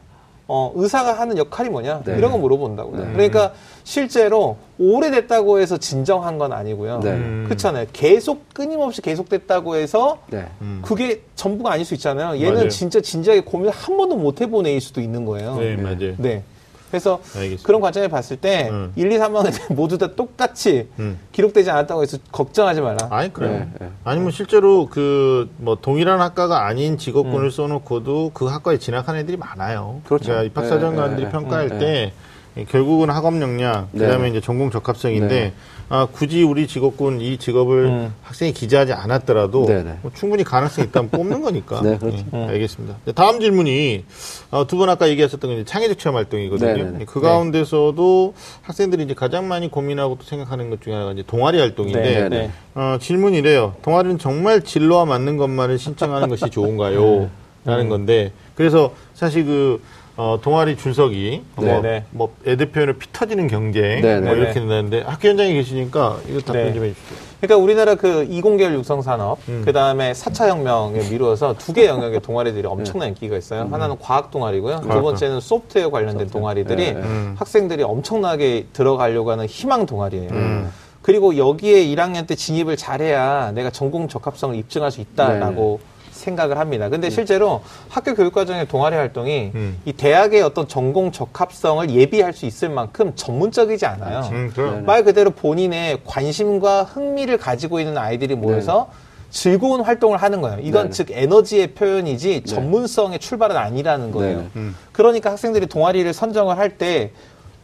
어, 의사가 하는 역할이 뭐냐? 네. 이런 거 물어본다고요. 네. 그러니까 실제로 오래됐다고 해서 진정한 건 아니고요. 네. 음. 그렇잖아요. 계속 끊임없이 계속됐다고 해서 네. 음. 그게 전부가 아닐 수 있잖아요. 얘는 맞아요. 진짜 진지하게 고민을 한 번도 못 해본 애일 수도 있는 거예요. 네, 맞아요. 네. 그래서 알겠습니다. 그런 관점에 봤을 때 음. 1, 2, 3학년 모두 다 똑같이 음. 기록되지 않았다고 해서 걱정하지 말라. 아니 그래요. 네, 네. 아니면 실제로 그 뭐 동일한 학과가 아닌 직업군을 음. 써놓고도 그 학과에 진학한 애들이 많아요. 그렇죠. 그러니까 입학사정관들이 네, 네, 네. 평가할 음, 때 결국은 학업 역량, 그다음에 이제 전공 적합성인데 아, 굳이 우리 직업군 이 직업을 음. 학생이 기재하지 않았더라도 뭐 충분히 가능성이 있다면 뽑는 거니까. [laughs] 네, 그렇죠. 네, 음. 알겠습니다. 다음 질문이 어, 두분 아까 얘기하셨던 게 창의적 체험 활동이거든요. 네네네. 그 가운데서도 네. 학생들이 이제 가장 많이 고민하고 또 생각하는 것 중에 하나가 이제 동아리 활동인데 어, 질문이래요. 동아리는 정말 진로와 맞는 것만을 신청하는 것이 좋은가요? 라는 음. 건데 그래서 사실 그 어, 동아리 줄서기, 뭐, 뭐, 애들 표현을 피 터지는 경쟁, 뭐 이렇게 된다는데 학교 현장에 계시니까 이거 답변 네. 좀 해주세요. 그러니까 우리나라 그 이공계열 육성 산업, 음. 그 다음에 4차 혁명에 미루어서 두 개 영역의 동아리들이 엄청난 인기가 있어요. 음. 하나는 과학 동아리고요. 두 번째는 소프트웨어 관련된 소프트웨어. 동아리들이 네. 음. 학생들이 엄청나게 들어가려고 하는 희망 동아리예요. 음. 그리고 여기에 1학년 때 진입을 잘해야 내가 전공 적합성을 입증할 수 있다라고 네. 생각을 합니다. 근데 네. 실제로 학교 교육 과정의 동아리 활동이 음. 이 대학의 어떤 전공 적합성을 예비할 수 있을 만큼 전문적이지 않아요. 음, 말 그대로 본인의 관심과 흥미를 가지고 있는 아이들이 모여서 네. 즐거운 활동을 하는 거예요. 이건 네즉 에너지의 표현이지 네. 전문성의 출발은 아니라는 거예요. 음. 그러니까 학생들이 동아리를 선정을 할 때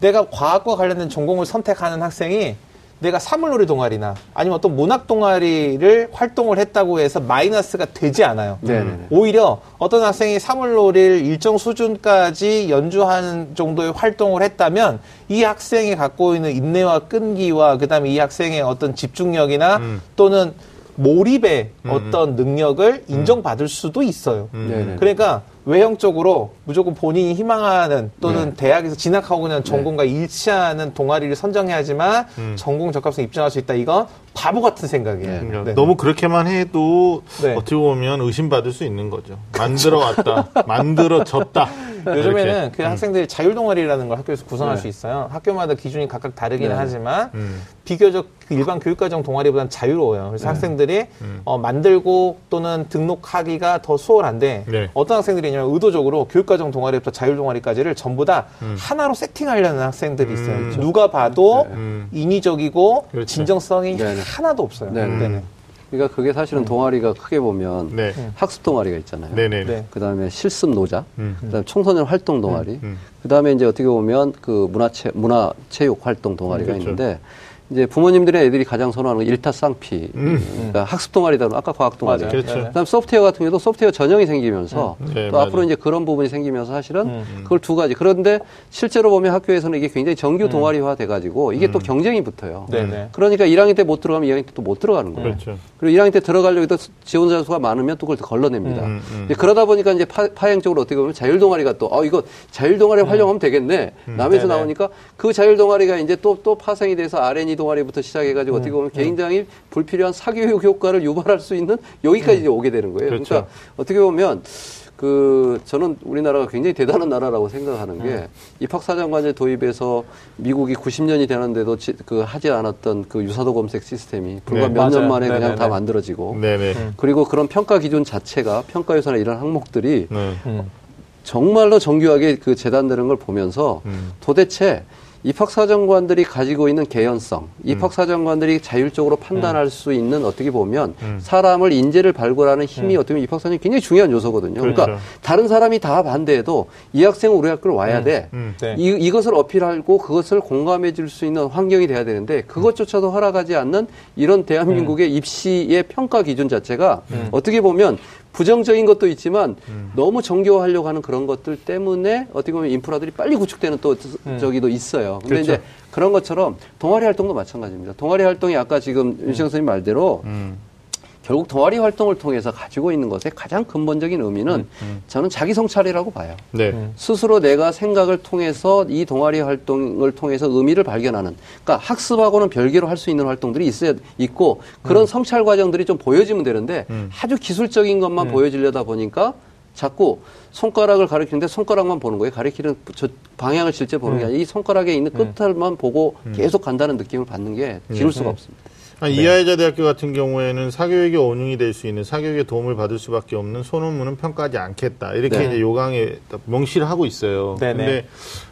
내가 과학과 관련된 전공을 선택하는 학생이 내가 사물놀이 동아리나 아니면 어떤 문학 동아리를 활동을 했다고 해서 마이너스가 되지 않아요. 음. 오히려 어떤 학생이 사물놀이를 일정 수준까지 연주하는 정도의 활동을 했다면 이 학생이 갖고 있는 인내와 끈기와 그다음에 이 학생의 어떤 집중력이나 음. 또는 몰입의 음. 어떤 능력을 인정받을 수도 있어요. 음. 그러니까 외형적으로 무조건 본인이 희망하는 또는 네. 대학에서 진학하고 그냥 전공과 네. 일치하는 동아리를 선정해야지만 음. 전공 적합성 입증할 수 있다. 이건 바보 같은 생각이에요. 네. 네. 너무 그렇게만 해도 네. 어떻게 보면 의심받을 수 있는 거죠. 만들어 왔다, [laughs] 만들어졌다. 요즘에는 그 음. 학생들이 자율 동아리라는 걸 학교에서 구성할 네. 수 있어요. 학교마다 기준이 각각 다르기는 하지만 음. 비교적 일반 교육과정 동아리보다는 자유로워요. 그래서 학생들이 음. 어, 만들고 또는 등록하기가 더 수월한데 어떤 학생들이 있냐면 의도적으로 교육과정 동아리부터 자율 동아리까지를 전부 다 음. 하나로 세팅하려는 학생들이 있어요. 음. 누가 봐도 네. 음. 인위적이고 그렇죠. 진정성이 네네. 하나도 없어요. 네네. 네네. 그러니까 그게 사실은 음. 동아리가 크게 보면 네. 학습 동아리가 있잖아요. 네. 그다음에 실습 노자, 음. 그다음에 청소년 활동 동아리, 음. 음. 그다음에 이제 어떻게 보면 그 문화체 문화 체육 활동 동아리가 그렇죠. 있는데 이제 부모님들의 애들이 가장 선호하는 일타쌍피. 음. 그러니까 학습 동아리다 아까 과학 동아리. 그렇죠. 그다음 소프트웨어 같은 경우도 소프트웨어 전형이 생기면서 음. 네, 또 맞아. 앞으로 이제 그런 부분이 생기면서 사실은 음. 그걸 두 가지. 그런데 실제로 보면 학교에서는 이게 굉장히 정규 음. 동아리화 돼 가지고 이게 또 음. 경쟁이 붙어요. 네네. 네. 그러니까 1학년 때 못 들어가면 2학년 때 또 못 들어가는 거예요. 그렇죠. 그리고 1학년 때 들어가려고 해도 지원자 수가 많으면 또 그걸 걸러냅니다. 그러다 보니까 이제 파, 행적으로 어떻게 보면 자율 동아리가 또 어, 이거 자율 동아리 활용하면 되겠네. 남에서 네네. 나오니까 그 자율 동아리가 이제 또또 파생이 돼서 R&E 동아리부터 시작해 가지고 어떻게 보면 굉장히 불필요한 사교육 효과를 유발할 수 있는 여기까지 음. 오게 되는 거예요. 그렇죠. 그러니까 어떻게 보면 그 저는 우리나라가 굉장히 대단한 나라라고 생각하는 게 음. 입학사정관제 도입해서 미국이 90년이 되는데도 그 하지 않았던 그 유사도 검색 시스템이 불과 네, 몇년 만에 네네네. 그냥 다 만들어지고 네네. 음. 그리고 그런 평가 기준 자체가 평가 유사나 이런 항목들이 네. 음. 정말로 정교하게 그 재단되는 걸 보면서 음. 도대체 입학사정관들이 가지고 있는 개연성, 입학사정관들이 자율적으로 판단할 음. 수 있는 어떻게 보면 음. 사람을 인재를 발굴하는 힘이 음. 어떻게 보면 입학사정이 굉장히 중요한 요소거든요. 그러니까 그렇죠. 그러니까 다른 사람이 다 반대해도 이 학생은 우리 학교를 와야 음. 돼. 음. 네. 이, 이것을 어필하고 그것을 공감해 줄 수 있는 환경이 돼야 되는데 그것조차도 허락하지 않는 이런 대한민국의 음. 입시의 평가 기준 자체가 어떻게 보면 부정적인 것도 있지만 음. 너무 정교화하려고 하는 그런 것들 때문에 어떻게 보면 인프라들이 빨리 구축되는 또 음. 저기도 있어요. 근데 그렇죠. 이제 그런 것처럼 동아리 활동도 마찬가지입니다. 동아리 활동이 아까 지금 음. 윤시영 선생님 말대로 음. 결국 동아리 활동을 통해서 가지고 있는 것의 가장 근본적인 의미는 음, 음. 저는 자기 성찰이라고 봐요. 네. 음. 스스로 내가 생각을 통해서 이 동아리 활동을 통해서 의미를 발견하는. 그러니까 학습하고는 별개로 할 수 있는 활동들이 있어야 있고 그런 음. 성찰 과정들이 좀 보여지면 되는데 음. 아주 기술적인 것만 음. 보여지려다 보니까 자꾸 손가락을 가리키는데 손가락만 보는 거예요. 가리키는 저 방향을 실제 보는 게 아니라 이 손가락에 있는 끝을만 보고 계속 간다는 느낌을 받는 게 지울 수가 없습니다. 아, 네. 이하여자 대학교 같은 경우에는 사교육의 원흉이 될 수 있는 사교육의 도움을 받을 수밖에 없는 소논문은 평가하지 않겠다 이렇게 네. 이제 요강에 명시를 하고 있어요. 네, 네. 근데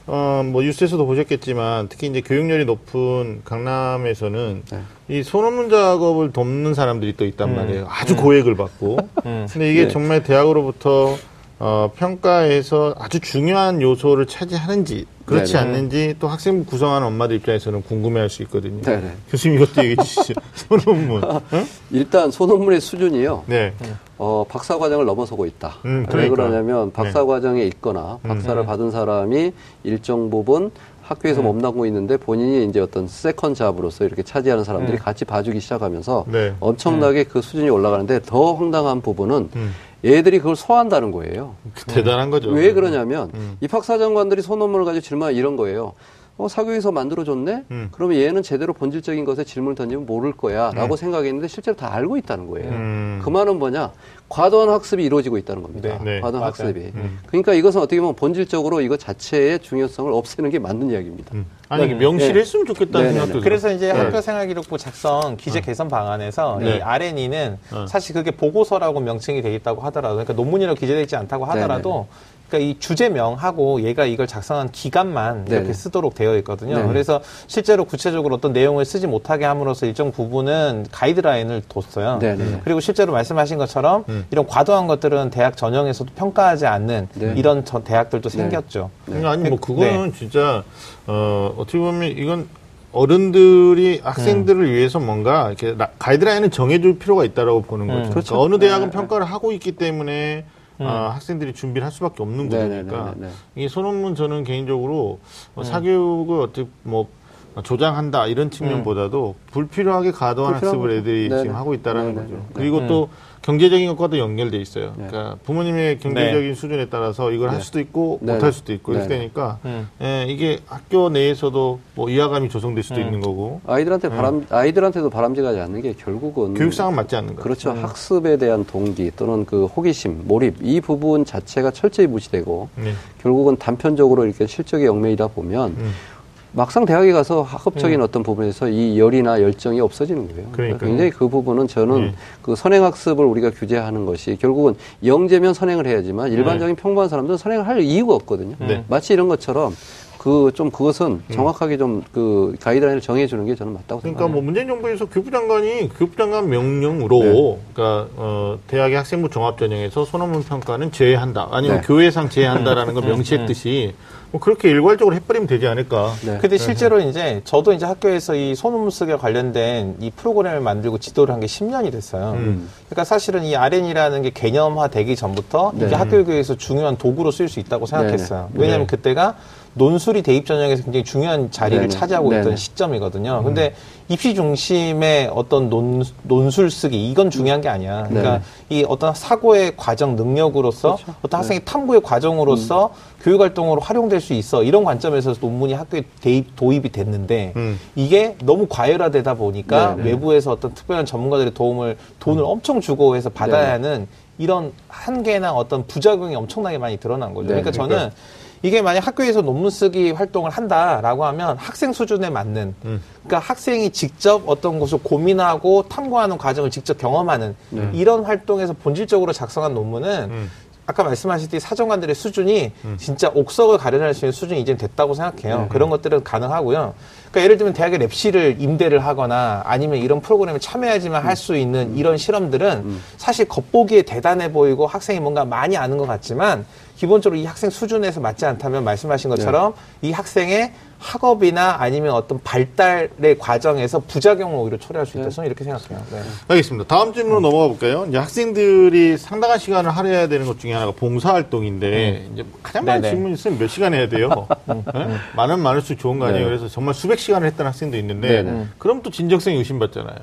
어뭐 뉴스에서도 보셨겠지만 특히 이제 교육열이 높은 강남에서는 네. 이 소논문 작업을 돕는 사람들이 또 있단 음. 말이에요. 아주 음. 고액을 받고. 음. 근데 이게 네. 정말 대학으로부터 어, 평가에서 아주 중요한 요소를 차지하는지 그렇지 네네. 않는지 또 학생부 구성하는 엄마들 입장에서는 궁금해할 수 있거든요. 네네. 교수님 이것도 얘기해 주시죠. [laughs] 소논문. 응? 일단 소논문의 수준이요. 네. 어, 박사 과정을 넘어서고 있다. 음, 그러니까. 왜 그러냐면 박사 네. 과정에 있거나 박사를 음. 받은 사람이 일정 부분 학교에서 음. 몸담고 있는데 본인이 이제 어떤 second job으로서 이렇게 차지하는 사람들이 음. 같이 봐주기 시작하면서 네. 엄청나게 음. 그 수준이 올라가는데 더 황당한 부분은 음. 얘들이 그걸 소화한다는 거예요. 그 대단한 거죠. 왜 그러냐면 음. 입학사정관들이 소논문을 가지고 질문 이런 거예요. 어, 사교에서 만들어줬네? 음. 그러면 얘는 제대로 본질적인 것에 질문을 던지면 모를 거야. 라고 음. 생각했는데 실제로 다 알고 있다는 거예요. 음. 그 말은 뭐냐? 과도한 학습이 이루어지고 있다는 겁니다. 네. 네. 과도한 맞아요. 학습이. 음. 그러니까 이것은 어떻게 보면 본질적으로 이거 자체의 중요성을 없애는 게 맞는 이야기입니다. 음. 아니, 네. 명시를 네. 했으면 좋겠다는 네, 생각도 그래서 이제 네. 학교 생활기록부 작성 기재 어. 개선 방안에서 이 R&E는 어. 사실 그게 보고서라고 명칭이 되어 있다고 하더라도 그러니까 논문이라고 기재되어 있지 않다고 하더라도 그러니까 이 주제명하고 얘가 이걸 작성한 기간만 네네. 이렇게 쓰도록 되어 있거든요. 네네. 그래서 실제로 구체적으로 어떤 내용을 쓰지 못하게 함으로써 일정 부분은 가이드라인을 뒀어요. 네네. 그리고 실제로 말씀하신 것처럼 음. 이런 과도한 것들은 대학 전형에서도 평가하지 않는 네. 이런 전 대학들도 네. 생겼죠. 네. 아니 뭐 그거는 네. 진짜 어 어떻게 보면 이건 어른들이 학생들을 음. 위해서 뭔가 이렇게 가이드라인을 정해줄 필요가 있다라고 보는 거죠. 음. 그러니까 그렇죠. 그러니까 어느 대학은 네. 평가를 하고 있기 때문에 음. 어, 학생들이 준비를 할 수밖에 없는 거니까 이 소논문 저는 개인적으로 뭐 음. 사교육을 어떻게 뭐 조장한다 이런 측면보다도 음. 불필요하게 과도한 학습을 애들이 네네. 지금 하고 있다라는 네네. 거죠. 그리고 또 경제적인 것과도 연결돼 있어요. 네. 그러니까 부모님의 경제적인 네. 수준에 따라서 이걸 네. 할 수도 있고 못 할 수도 있고 이렇게 되니까 음. 예, 이게 학교 내에서도 뭐 이하감이 조성될 수도 음. 있는 거고 아이들한테 바람 아이들한테도 바람직하지 않는 게 결국은 교육상은 맞지 않는 거죠. 그렇죠. 음. 학습에 대한 동기 또는 그 호기심, 몰입 이 부분 자체가 철저히 무시되고 네. 결국은 단편적으로 이렇게 실적에 얽매이다 보면. 음. 막상 대학에 가서 학업적인 음. 어떤 부분에서 이 열이나 열정이 없어지는 거예요. 그러니까 굉장히 그 부분은 저는 음. 그 선행학습을 우리가 규제하는 것이 결국은 영재면 선행을 해야지만 일반적인 네. 평범한 사람들은 선행을 할 이유가 없거든요. 네. 마치 이런 것처럼 그 좀 그것은 음. 정확하게 좀 그 가이드라인을 정해주는 게 저는 맞다고 그러니까 생각합니다. 뭐 문재인 정부에서 교육부 장관이 교육부 장관 명령으로 네. 그러니까 어, 대학의 학생부 종합 전형에서 소논문 평가는 제외한다 아니면 네. 교회상 제외한다라는 걸 음. [laughs] 명시했듯이 뭐 그렇게 일괄적으로 해버리면 되지 않을까. 네. 근데 실제로 이제 저도 이제 학교에서 이 소논문 쓰기와 관련된 이 프로그램을 만들고 지도를 한 게 10년이 됐어요. 음. 그러니까 사실은 이 RN이라는 게 개념화 되기 전부터 네. 이게 학교 교육에서 중요한 도구로 쓸수 있다고 생각했어요. 네. 왜냐하면 네. 그때가 논술이 대입 전형에서 굉장히 중요한 자리를 네네. 차지하고 있던 네네. 시점이거든요. 음. 근데 입시 중심의 어떤 논, 논술 쓰기 이건 중요한 게 아니야. 그러니까 이 어떤 사고의 과정 능력으로서 그렇죠. 어떤 학생의 네. 탐구의 과정으로서 음. 교육 활동으로 활용될 수 있어 이런 관점에서 논문이 학교에 대입 도입이 됐는데 음. 이게 너무 과열화되다 보니까 네네. 외부에서 어떤 특별한 전문가들의 도움을 돈을 음. 엄청 주고 해서 받아야 하는 이런 한계나 어떤 부작용이 엄청나게 많이 드러난 거죠. 그러니까 저는 이게 만약 학교에서 논문 쓰기 활동을 한다라고 하면 학생 수준에 맞는 음. 그러니까 학생이 직접 어떤 것을 고민하고 탐구하는 과정을 직접 경험하는 네. 이런 활동에서 본질적으로 작성한 논문은 음. 아까 말씀하셨듯이 사정관들의 수준이 음. 진짜 옥석을 가려낼 수 있는 수준이 이제 됐다고 생각해요. 네. 그런 것들은 가능하고요. 그러니까 예를 들면 대학의 랩실을 임대를 하거나 아니면 이런 프로그램에 참여하지만 할 수 있는 이런 실험들은 음. 사실 겉보기에 대단해 보이고 학생이 뭔가 많이 아는 것 같지만 기본적으로 이 학생 수준에서 맞지 않다면 말씀하신 것처럼 네. 이 학생의 학업이나 아니면 어떤 발달의 과정에서 부작용을 오히려 초래할 수 있다. 네. 저는 이렇게 생각해요. 네. 알겠습니다. 다음 질문으로 음. 넘어가 볼까요? 이제 학생들이 상당한 시간을 할애해야 되는 것 중에 하나가 봉사활동인데 음. 이제 가장 많은. 질문이 있으면 몇 시간 해야 돼요? 음. 네? 음. 많은 많을수록 좋은 거 아니에요? 네. 그래서 정말 수백 시간을 했던 학생도 있는데. 그럼 또 진정성이 의심받잖아요.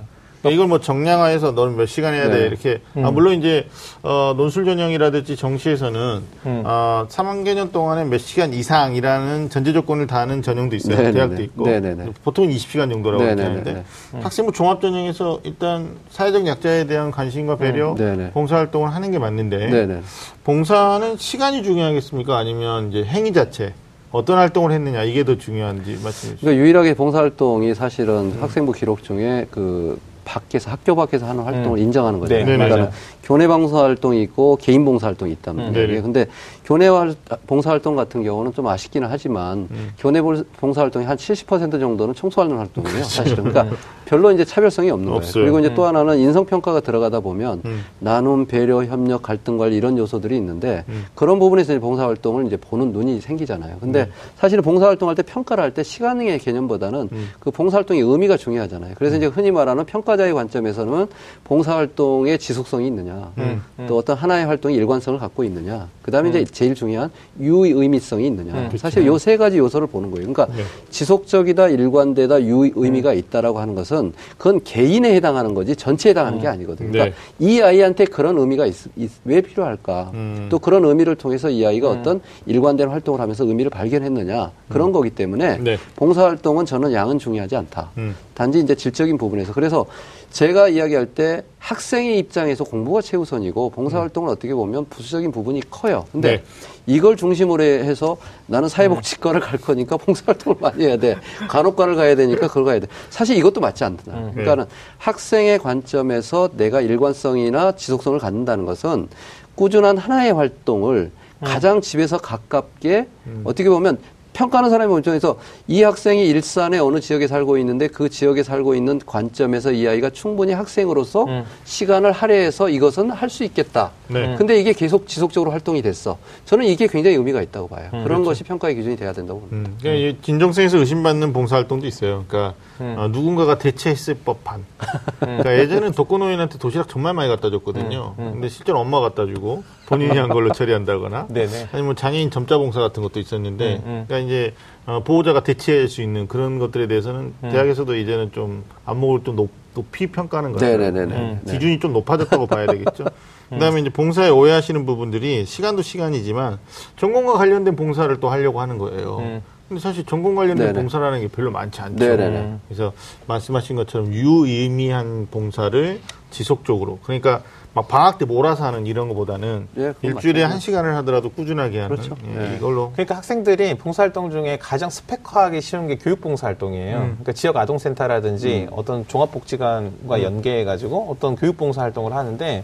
그러니까 이걸 뭐 정량화해서 너는 몇 시간 해야 돼 네. 이렇게 음. 아, 물론 이제 어, 논술 전형이라든지 정시에서는 음. 어, 3학년 동안에 몇 시간 이상이라는 전제 조건을 다하는 전형도 있어요. 네네네. 대학도 있고 네네네. 보통 20시간 정도라고 하는데 음. 학생부 종합 전형에서 일단 사회적 약자에 대한 관심과 배려, 음. 봉사활동을 하는 게 맞는데 네네. 봉사는 시간이 중요하겠습니까? 아니면 이제 행위 자체? 어떤 활동을 했느냐 이게 더 중요한지 말씀해 주시죠. 그러니까 유일하게 봉사활동이 사실은 음. 학생부 기록 중에 그 밖에서 학교 밖에서 하는 활동을 음. 인정하는 거죠. 네. 그러니까 교내 봉사 활동이 있고 개인 봉사 활동이 있다는 거예요. 음. 근데 교내 봉사 활동 같은 경우는 좀 아쉽기는 하지만 음. 교내 봉사 활동이 한 70% 정도는 청소하는 활동이에요. 그렇죠. 사실은 그러니까 음. 별로 이제 차별성이 없는 없어요. 거예요. 그리고 이제 또 음. 하나는 인성 평가가 들어가다 보면 음. 나눔, 배려, 협력, 갈등 관리 이런 요소들이 있는데 그런 부분에서 이제 봉사 활동을 이제 보는 눈이 생기잖아요. 근데 사실은 봉사 활동할 때 평가를 할 때 시간의 개념보다는 그 봉사 활동의 의미가 중요하잖아요. 그래서 이제 흔히 말하는 평가자의 관점에서는 봉사 활동의 지속성이 있느냐, 또 어떤 하나의 활동이 일관성을 갖고 있느냐, 그 다음에 이제 제일 중요한 유의미성이 있느냐. 음, 사실 요 세 가지 요소를 보는 거예요. 그러니까 네. 지속적이다, 일관되다, 유의미가 음. 있다라고 하는 것은 그건 개인에 해당하는 거지 전체에 해당하는 음. 게 아니거든요. 그러니까 네. 이 아이한테 그런 의미가 있, 있, 왜 필요할까? 음. 또 그런 의미를 통해서 이 아이가 음. 어떤 일관된 활동을 하면서 의미를 발견했느냐 그런 음. 거기 때문에 네. 봉사활동은 저는 양은 중요하지 않다. 단지 이제 질적인 부분에서 그래서 제가 이야기할 때 학생의 입장에서 공부가 최우선이고 봉사활동은 음. 어떻게 보면 부수적인 부분이 커요. 근데 네. 이걸 중심으로 해서 나는 사회복지과를 갈 거니까 봉사활동을 많이 해야 돼. 간호과를 가야 되니까 그걸 가야 돼. 사실 이것도 맞지 않다. 음. 그러니까는 학생의 관점에서 내가 일관성이나 지속성을 갖는다는 것은 꾸준한 하나의 활동을 음. 가장 집에서 가깝게 음. 어떻게 보면 평가하는 사람의 입장에서 이 학생이 일산의 어느 지역에 살고 있는데 그 지역에 살고 있는 관점에서 이 아이가 충분히 학생으로서 음. 시간을 할애해서 이것은 할 수 있겠다. 네. 근데 이게 계속 지속적으로 활동이 됐어. 저는 이게 굉장히 의미가 있다고 봐요. 음, 그런 그렇죠. 것이 평가의 기준이 돼야 된다고 봅니다. 음. 그러니까 진정성에서 의심받는 봉사활동도 있어요. 그러니까 음. 어, 누군가가 대체했을 법한. 그러니까 예전에는 독거노인한테 도시락 정말 많이 갖다 줬거든요. 음, 음. 근데 실제로 엄마가 갖다 주고 본인이 한 걸로 처리한다거나 [laughs] 아니면 뭐 장애인 점자 봉사 같은 것도 있었는데 그러니까 이제 어, 보호자가 대체할 수 있는 그런 것들에 대해서는 음. 대학에서도 이제는 좀 안목을 좀 높, 높이 평가하는 거예요. 네네네. 음. 기준이 좀 높아졌다고 봐야 되겠죠. [laughs] 그다음에 이제 봉사에 오해하시는 부분들이 시간도 시간이지만 전공과 관련된 봉사를 또 하려고 하는 거예요. 음. 근데 사실 전공 관련된 네네. 봉사라는 게 별로 많지 않죠. 네네네. 그래서 말씀하신 것처럼 유의미한 봉사를 지속적으로 그러니까 막 방학 때 몰아서 하는 이런 것보다는 예, 일주일에 한 시간을 하더라도 꾸준하게 하는 그렇죠. 예, 예. 이걸로. 그러니까 학생들이 봉사활동 중에 가장 스펙화하기 쉬운 게 교육봉사활동이에요. 음. 그러니까 지역 아동센터라든지 음. 어떤 종합복지관과 음. 연계해가지고 어떤 교육봉사활동을 하는데.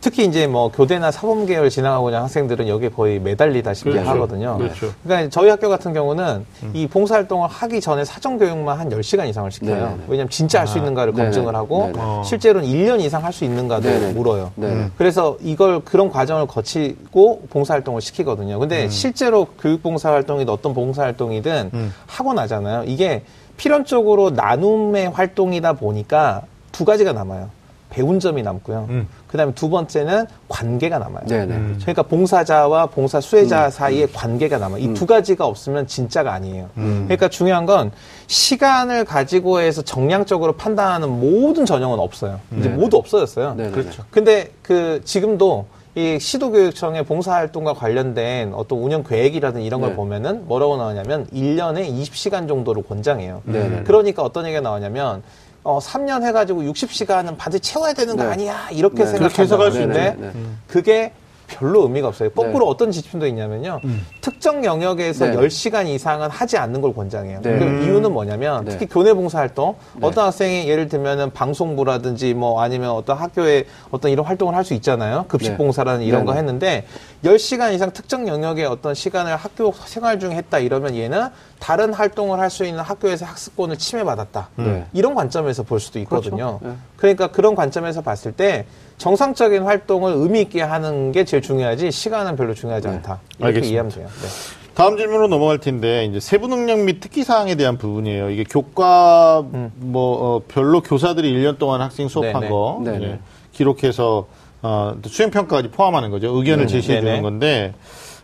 음. 특히 이제 뭐 교대나 사범 계열 지나가고자 학생들은 여기에 거의 매달리다시피 그렇죠. 하거든요. 그렇죠. 그러니까 저희 학교 같은 경우는 음. 이 봉사활동을 하기 전에 사정 교육만 한 10시간 이상을 시켜요. 네네. 왜냐하면 진짜 할수 있는가를. 검증을 하고 네네. 실제로는 1년 이상 할 수 있는가도 물어요. 음. 그래서 이걸 그런 과정을 거치고 봉사활동을 시키거든요. 근데 음. 실제로 교육봉사활동이든 어떤 봉사활동이든 음. 하고 나잖아요. 이게 필연적으로 나눔의 활동이다 보니까 두 가지가 남아요. 배운 점이 남고요. 음. 그다음에 두 번째는 관계가 남아요. 네네. 음. 그러니까 봉사자와 봉사 수혜자 음. 사이에 관계가 남아 요. 이두 음. 가지가 없으면 진짜가 아니에요. 음. 그러니까 중요한 건 시간을 가지고 해서 정량적으로 판단하는 모든 전형은 없어요. 이제 모두 없어졌어요. 네네. 그렇죠. 근데 그 지금도 이 시도교육청의 봉사활동과 관련된 어떤 운영 계획이라든 이런 걸 네. 보면은 뭐라고 나오냐면 1년에 20시간 정도를 권장해요. 네. 그러니까 어떤 얘기가 나오냐면 어, 3년 해가지고 60시간은 반드시 채워야 되는 거 네. 아니야 이렇게 네. 생각해석할 수 있는데 네. 그게 별로 의미가 없어요. 거꾸로 네. 어떤 지침도 있냐면요. 음. 특정 영역에서 네. 10시간 이상은 하지 않는 걸 권장해요. 네. 그 이유는 뭐냐면 네. 특히 교내 봉사활동 네. 어떤 학생이 예를 들면은 방송부라든지 뭐 아니면 어떤 학교에 어떤 이런 활동을 할 수 있잖아요. 급식 네. 봉사라는 이런 거 했는데 10시간 이상 특정 영역의 어떤 시간을 학교 생활 중에 했다 이러면 얘는 다른 활동을 할 수 있는 학교에서 학습권을 침해받았다. 이런 관점에서 볼 수도 있거든요. 그렇죠. 그러니까 그런 관점에서 봤을 때 정상적인 활동을 의미 있게 하는 게 제일 중요하지 시간은 별로 중요하지 네. 않다. 이렇게 알겠습니다. 이해하면 돼요. 네. 다음 질문으로 넘어갈 텐데 이제 세부 능력 및 특기 사항에 대한 부분이에요. 이게 교과 음. 뭐 어, 별로 교사들이 1년 동안 학생 수업한 네네. 거 네네. 예, 기록해서 어, 수행 평가까지 포함하는 거죠. 의견을 네네. 제시해 주는 건데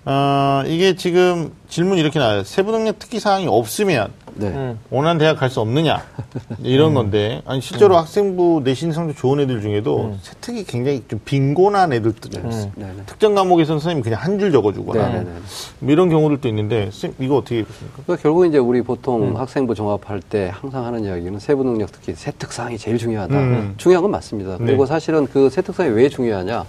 어, 이게 지금 질문이 이렇게 나와요. 세부 능력 특기 사항이 없으면 네. 음. 원하는 대학 갈 수 없느냐 이런 음. 건데 아니 실제로 음. 학생부 내신 성적 좋은 애들 중에도 음. 세특이 굉장히 좀 빈곤한 애들도 음. 있어요. 네, 네. 특정 과목에서는 선생님 그냥 한 줄 적어주거나 네, 네, 뭐 이런 경우들도 있는데 선생님 이거 어떻게 보십니까? 그러니까 결국 이제 우리 보통 음. 학생부 종합할 때 항상 하는 이야기는 세부 능력 특히 세특 사항이 제일 중요하다. 중요한 건 맞습니다. 그리고 네. 사실은 그 세특 사항이 왜 중요하냐?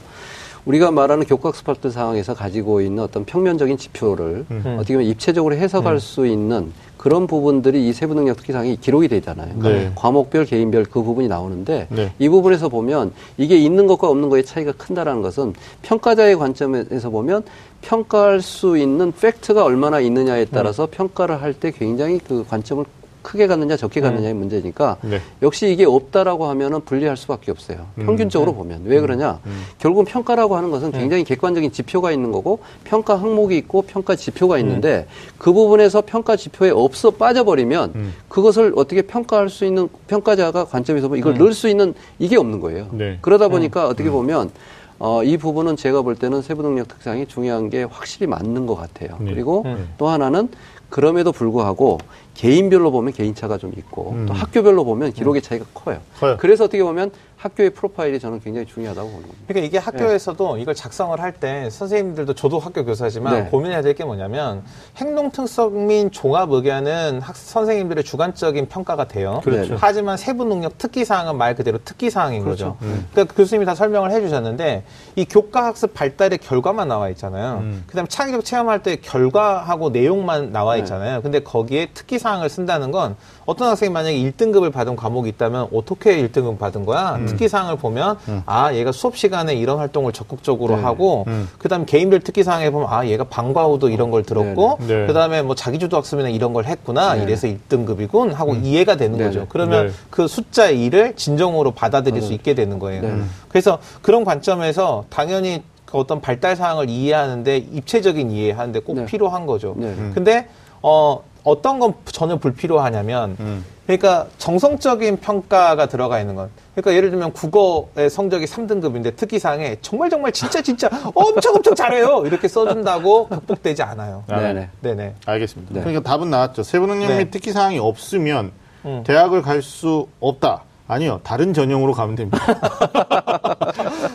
우리가 말하는 교과학습할때 상황에서 가지고 있는 어떤 평면적인 지표를 음. 어떻게 보면 입체적으로 해석할 음. 수 있는 그런 부분들이 이 세부 능력 특기상이 기록이 돼 있잖아요. 그러니까 네. 과목별, 개인별 그 부분이 나오는데 네. 이 부분에서 보면 이게 있는 것과 없는 것의 차이가 큰다라는 것은 평가자의 관점에서 보면 평가할 수 있는 팩트가 얼마나 있느냐에 따라서 음. 평가를 할 때 굉장히 그 관점을 크게 갔느냐 적게 갔느냐의 음. 문제니까 네. 역시 이게 없다라고 하면은 분리할 수밖에 없어요. 음. 평균적으로 음. 보면 왜 그러냐? 음. 결국은 평가라고 하는 것은 네. 굉장히 객관적인 지표가 있는 거고 평가 항목이 있고 평가 지표가 음. 있는데 그 부분에서 평가 지표에 없어 빠져버리면 음. 그것을 어떻게 평가할 수 있는 평가자가 관점에서 보면 이걸 넣을 수 있는 이게 없는 거예요. 네. 그러다 보니까 어떻게 보면 어, 이 부분은 제가 볼 때는 세부 능력 특성이 중요한 게 확실히 맞는 것 같아요. 네. 그리고 또 하나는 그럼에도 불구하고 개인별로 보면 개인차가 좀 있고 음. 또 학교별로 보면 기록의 차이가 커요. 커요. 그래서 어떻게 보면 학교의 프로파일이 저는 굉장히 중요하다고 보는 겁니다. 그러니까 이게 학교에서도 네. 이걸 작성을 할 때 선생님들도 저도 학교 교사지만 네. 고민해야 될 게 뭐냐면 행동 특성 및 종합 의견은 학, 선생님들의 주관적인 평가가 돼요. 그렇죠. 하지만 세부 능력 특기 사항은 말 그대로 특기 사항인 그렇죠. 거죠. 음. 그러니까 교수님이 다 설명을 해 주셨는데 이 교과 학습 발달의 결과만 나와 있잖아요. 음. 그다음에 창의적 체험할 때 결과하고 내용만 나와 네. 있잖아요. 네. 근데 거기에 특기 사항 을 쓴다는 건 어떤 학생이 만약에 1등급을 받은 과목이 있다면 어떻게 1등급 받은 거야? 음. 특기사항을 보면 음. 아 얘가 수업 시간에 이런 활동을 적극적으로 네. 하고 음. 그다음 에 개인별 특기사항에 보면 아 얘가 방과 후도 이런 걸 들었고 네. 네. 그다음에 뭐 자기주도 학습이나 이런 걸 했구나 네. 이래서 1등급이군 하고 음. 이해가 되는 거죠. 그러면 그 숫자 2를 진정으로 받아들일 수 있게 되는 거예요. 그래서 그런 관점에서 당연히 그 어떤 발달 사항을 이해하는데 입체적인 이해하는데 꼭 필요한 거죠. 근데 어 어떤 건 전혀 불필요하냐면 음. 그러니까 정성적인 평가가 들어가 있는 건 그러니까 예를 들면 국어의 성적이 3등급인데 특기사항에 정말 정말 진짜 진짜 엄청 엄청 잘해요 이렇게 써준다고 [laughs] 극복되지 않아요. 아, 네네. 네네. 알겠습니다. 네. 그러니까 답은 나왔죠. 세부능력 네. 및 특기사항이 없으면 음. 대학을 갈 수 없다. 아니요, 다른 전형으로 가면 됩니다. [laughs]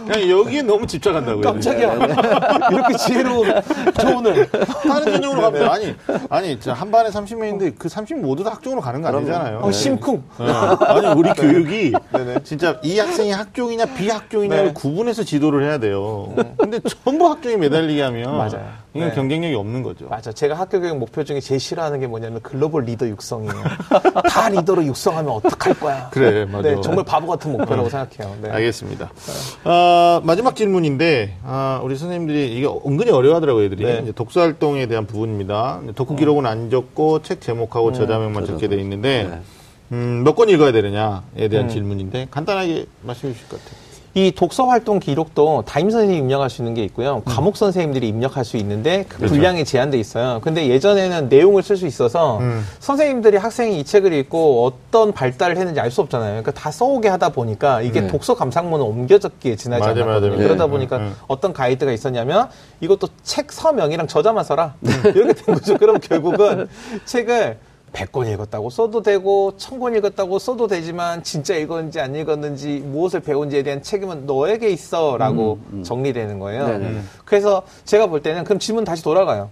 그냥 여기에 너무 집착한다고요. 깜짝이야. 네, 네. 이렇게 지혜로운 조언을. 다른 전형으로 가면 아니, 아니, 한 반에 30명인데 그 30명 모두 다 학종으로 가는 거 아니잖아요. 어, 심쿵. 네. [laughs] 아니, 우리 네. 교육이 진짜 이 학생이 학종이냐 비학종이냐를 네. 구분해서 지도를 해야 돼요. 근데 전부 학종에 매달리게 하면. 맞아요. 이건 네. 경쟁력이 없는 거죠. 맞아. 제가 학교 교육 목표 중에 제일 싫어하는 게 뭐냐면 글로벌 리더 육성이에요. [laughs] 다 리더로 육성하면 어떡할 거야. 그래, 맞아. 네, 정말 바보 같은 [laughs] 목표라고 생각해요. 네. 알겠습니다. 어, 마지막 질문인데 어, 우리 선생님들이 이게 은근히 어려워하더라고요, 애들이. 네. 독서 활동에 대한 부분입니다. 독후 기록은 안 적고 책 제목하고 음, 저자명만 적게 돼 있는데 네. 음, 몇 권 읽어야 되느냐에 대한 음. 질문인데 간단하게 말씀해 주실 것 같아요. 이 독서 활동 기록도 담임 선생님이 입력할 수 있는 게 있고요. 음. 과목 선생님들이 입력할 수 있는데 그 그렇죠. 분량이 제한돼 있어요. 근데 예전에는 내용을 쓸 수 있어서 음. 선생님들이 학생이 이 책을 읽고 어떤 발달을 했는지 알 수 없잖아요. 그러니까 다 써오게 하다 보니까 이게 네. 독서 감상문은 옮겨졌기에 지나지 맞아, 않았거든요. 맞아, 맞아. 그러다 네. 보니까 네. 어떤 가이드가 있었냐면 이것도 책 서명이랑 저자만 써라. 네. [laughs] 이렇게 된 거죠. 그럼 결국은 [laughs] 책을 100권 읽었다고 써도 되고 1000권 읽었다고 써도 되지만 진짜 읽었는지 안 읽었는지 무엇을 배운지에 대한 책임은 너에게 있어라고 음, 음. 정리되는 거예요. 네네. 그래서 제가 볼 때는 그럼 질문 다시 돌아가요.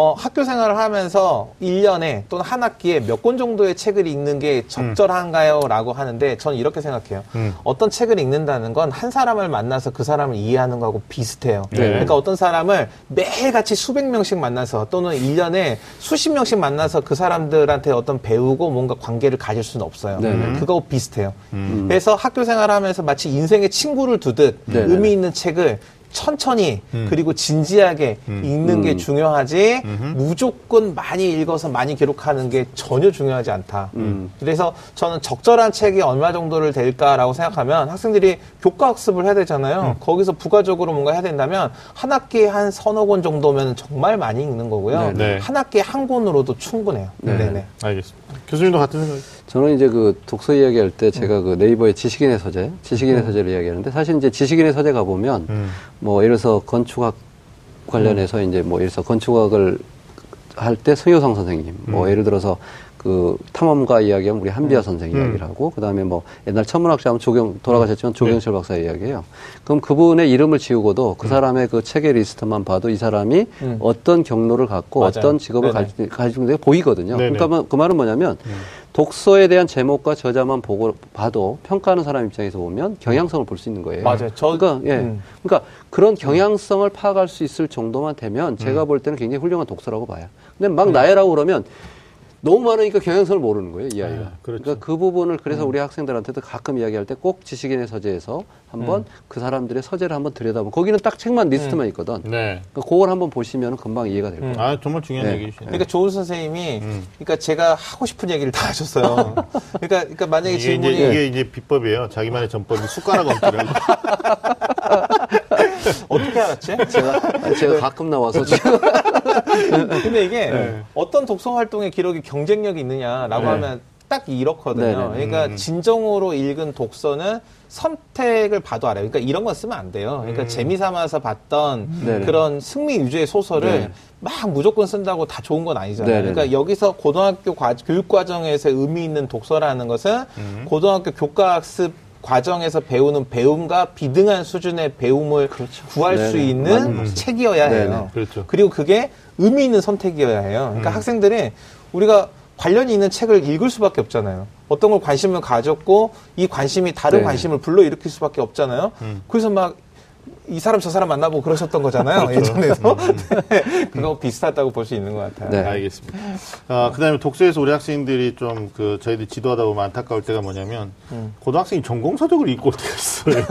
어, 학교 생활을 하면서 1년에 또는 한 학기에 몇 권 정도의 책을 읽는 게 적절한가요? 라고 하는데 저는 이렇게 생각해요. 음. 어떤 책을 읽는다는 건 한 사람을 만나서 그 사람을 이해하는 거하고 비슷해요. 네. 그러니까 어떤 사람을 매일같이 수백 명씩 만나서 또는 1년에 수십 명씩 만나서 그 사람들한테 어떤 배우고 뭔가 관계를 가질 수는 없어요. 네. 그거하고 비슷해요. 음. 그래서 학교 생활을 하면서 마치 인생의 친구를 두듯 네. 의미 있는 책을 천천히 음. 그리고 진지하게 음. 읽는 게 음. 중요하지 음흠. 무조건 많이 읽어서 많이 기록하는 게 전혀 중요하지 않다. 음. 그래서 저는 적절한 책이 얼마 정도를 될까라고 생각하면 학생들이 교과 학습을 해야 되잖아요. 음. 거기서 부가적으로 뭔가 해야 된다면 한 학기에 한 서너 권 정도면 정말 많이 읽는 거고요. 네네. 네. 한 학기에 한 권으로도 충분해요. 네. 네네. 알겠습니다. 교수님도 같은 생각? 저는 이제 그 독서 이야기할 때 제가 음. 그 네이버의 지식인의 서재, 지식인의 음. 서재를 이야기하는데 사실 이제 지식인의 서재 가 보면 음. 뭐 예를 들어서 건축학 관련해서 음. 이제 뭐 예를 들어서 건축학을 할때 성효상 선생님, 뭐 음. 예를 들어서 그 탐험가 이야기하면 우리 한비아 음. 선생 이야기를 하고 그다음에 뭐 옛날 천문학자 하면 조경 돌아가셨지만 조경철 박사 이야기예요. 그럼 그분의 이름을 지우고도 그 사람의 그 책의 리스트만 봐도 이 사람이 어떤 경로를 갖고 맞아요. 어떤 직업을 가지고 있는 게 보이거든요. 네네. 그러니까 뭐그 말은 뭐냐면 독서에 대한 제목과 저자만 보고 봐도 평가하는 사람 입장에서 보면 경향성을 볼 수 있는 거예요. 맞아요. 저, 그러니까 예, 음. 그러니까 그런 경향성을 파악할 수 있을 정도만 되면 제가 음. 볼 때는 굉장히 훌륭한 독서라고 봐요. 근데 막 음. 나열하고 그러면 너무 많으니까 경향성을 모르는 거예요, 이 아이가. 아, 그렇죠. 그러니까 그 부분을 그래서 음. 우리 학생들한테도 가끔 이야기할 때 꼭 지식인의 서재에서 한번 음. 그 사람들의 서재를 한번 들여다보면 거기는 딱 책만 리스트만 음. 있거든. 네. 그러니까 그걸 한번 보시면 금방 이해가 될 거예요. 음. 아, 정말 중요한 네. 얘기시네요. 그러니까 좋은 선생님이 음. 그러니까 제가 하고 싶은 얘기를 다 하셨어요. [laughs] 그러니까 그러니까 만약에 이게 질문이 이제, 이게 이제 비법이에요. 자기만의 전법이 숟가락 얹기를. [laughs] 어떻게 알았지? 제가 제가 가끔 나와서 지금 [laughs] 근데 이게 네. 어떤 독서 활동의 기록이 경쟁력이 있느냐라고 네. 하면 딱 이렇거든요. 네네. 그러니까 음. 진정으로 읽은 독서는 선택을 봐도 알아요. 그러니까 이런 건 쓰면 안 돼요. 그러니까 음. 재미 삼아서 봤던 네네. 그런 승리 위주의 소설을 네. 막 무조건 쓴다고 다 좋은 건 아니잖아요. 네네. 그러니까 여기서 고등학교 과, 교육 과정에서 의미 있는 독서라는 것은 음. 고등학교 교과 학습 과정에서 배우는 배움과 비등한 수준의 배움을 그렇죠. 구할 네네. 수 있는 책이어야 해요. 그렇죠. 그리고 그게 의미 있는 선택이어야 해요. 그러니까 음. 학생들이 우리가 관련이 있는 책을 읽을 수밖에 없잖아요. 어떤 걸 관심을 가졌고 이 관심이 다른 네. 관심을 불러일으킬 수밖에 없잖아요. 음. 그래서 막 이 사람 저 사람 만나보고 그러셨던 거잖아요. [laughs] 그렇죠. 예전에도. 음. [laughs] 네. 그거 비슷하다고 볼 수 있는 것 같아요. 네. 알겠습니다. 아, 그 다음에 독서에서 우리 학생들이 좀 그 저희들이 지도하다 보면 안타까울 때가 뭐냐면 음. 고등학생이 전공서적을 읽고 올 때가 있어요.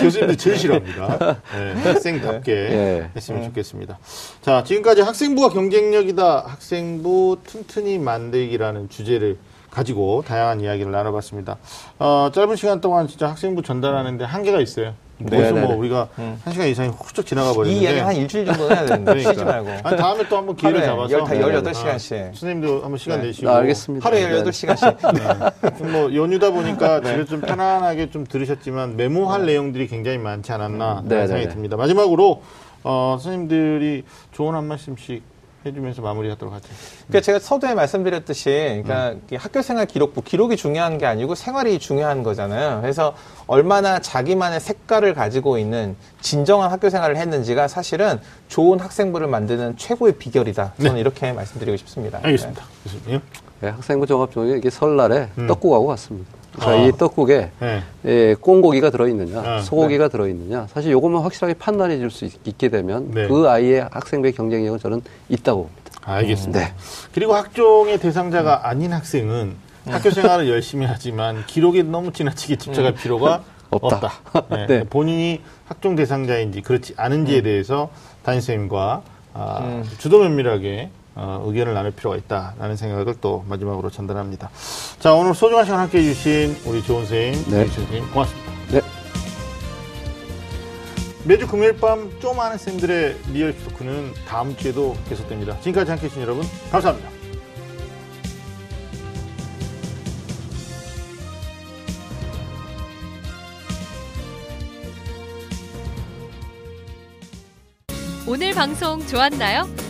교수님들 제일 싫어합니다. 네, 학생답게 네. 했으면 네. 좋겠습니다. 자, 지금까지 학생부가 경쟁력이다. 학생부 튼튼히 만들기라는 주제를 가지고 다양한 이야기를 나눠봤습니다. 어, 짧은 시간 동안 진짜 학생부 전달하는데 한계가 있어요. 벌써 뭐 우리가 음. 한 시간 이상이 훌쩍 지나가 버리는데 이 이야기 한 일주일 정도 해야 되는데 그러니까. 쉬지 말고 아니, 다음에 또 한번 기회를 잡아서 18시간씩 아, 선생님도 한번 시간 네. 내시고 아, 알겠습니다. 하루에 18시간씩 네. [laughs] 뭐 연휴다 보니까 [laughs] 네. 좀 편안하게 좀 들으셨지만 메모할 네. 내용들이 굉장히 많지 않았나 네, 생각이 듭니다 마지막으로 어, 선생님들이 좋은 한 말씀씩 해주면서 마무리하도록 하죠. 그러니까 제가 서두에 말씀드렸듯이, 그러니까 음. 학교 생활 기록부 기록이 중요한 게 아니고 생활이 중요한 거잖아요. 그래서 얼마나 자기만의 색깔을 가지고 있는 진정한 학교 생활을 했는지가 사실은 좋은 학생부를 만드는 최고의 비결이다. 저는 네. 이렇게 말씀드리고 싶습니다. 알겠습니다. 네. 교수님. 네, 학생부 종합 종이 이게 설날에 음. 떡국하고 같습니다. 그러니까 아. 이 떡국에 네. 예, 꽁고기가 들어있느냐, 아, 소고기가 네. 들어있느냐, 사실 이것만 확실하게 판단해 줄 수 있게 되면 네. 그 아이의 학생부의 경쟁력은 저는 있다고 봅니다. 알겠습니다. 네. 그리고 학종의 대상자가 아닌 학생은 학교 생활을 열심히 하지만 기록에 너무 지나치게 집착할 필요가 [laughs] 없다. 없다. 네. 네. 본인이 학종 대상자인지 그렇지 않은지에 음. 대해서 담임선생님과 아, 음. 주도 면밀하게 어, 의견을 나눌 필요가 있다라는 생각을 또 마지막으로 전달합니다. 자, 오늘 소중한 시간 함께 해주신 우리 좋은 선생님, 네. 선생님 고맙습니다. 네. 매주 금요일 밤좀 아는 쌤들의 real talk는 다음 주에도 계속됩니다. 지금까지 함께 해주신 여러분, 감사합니다. 오늘 방송 좋았나요?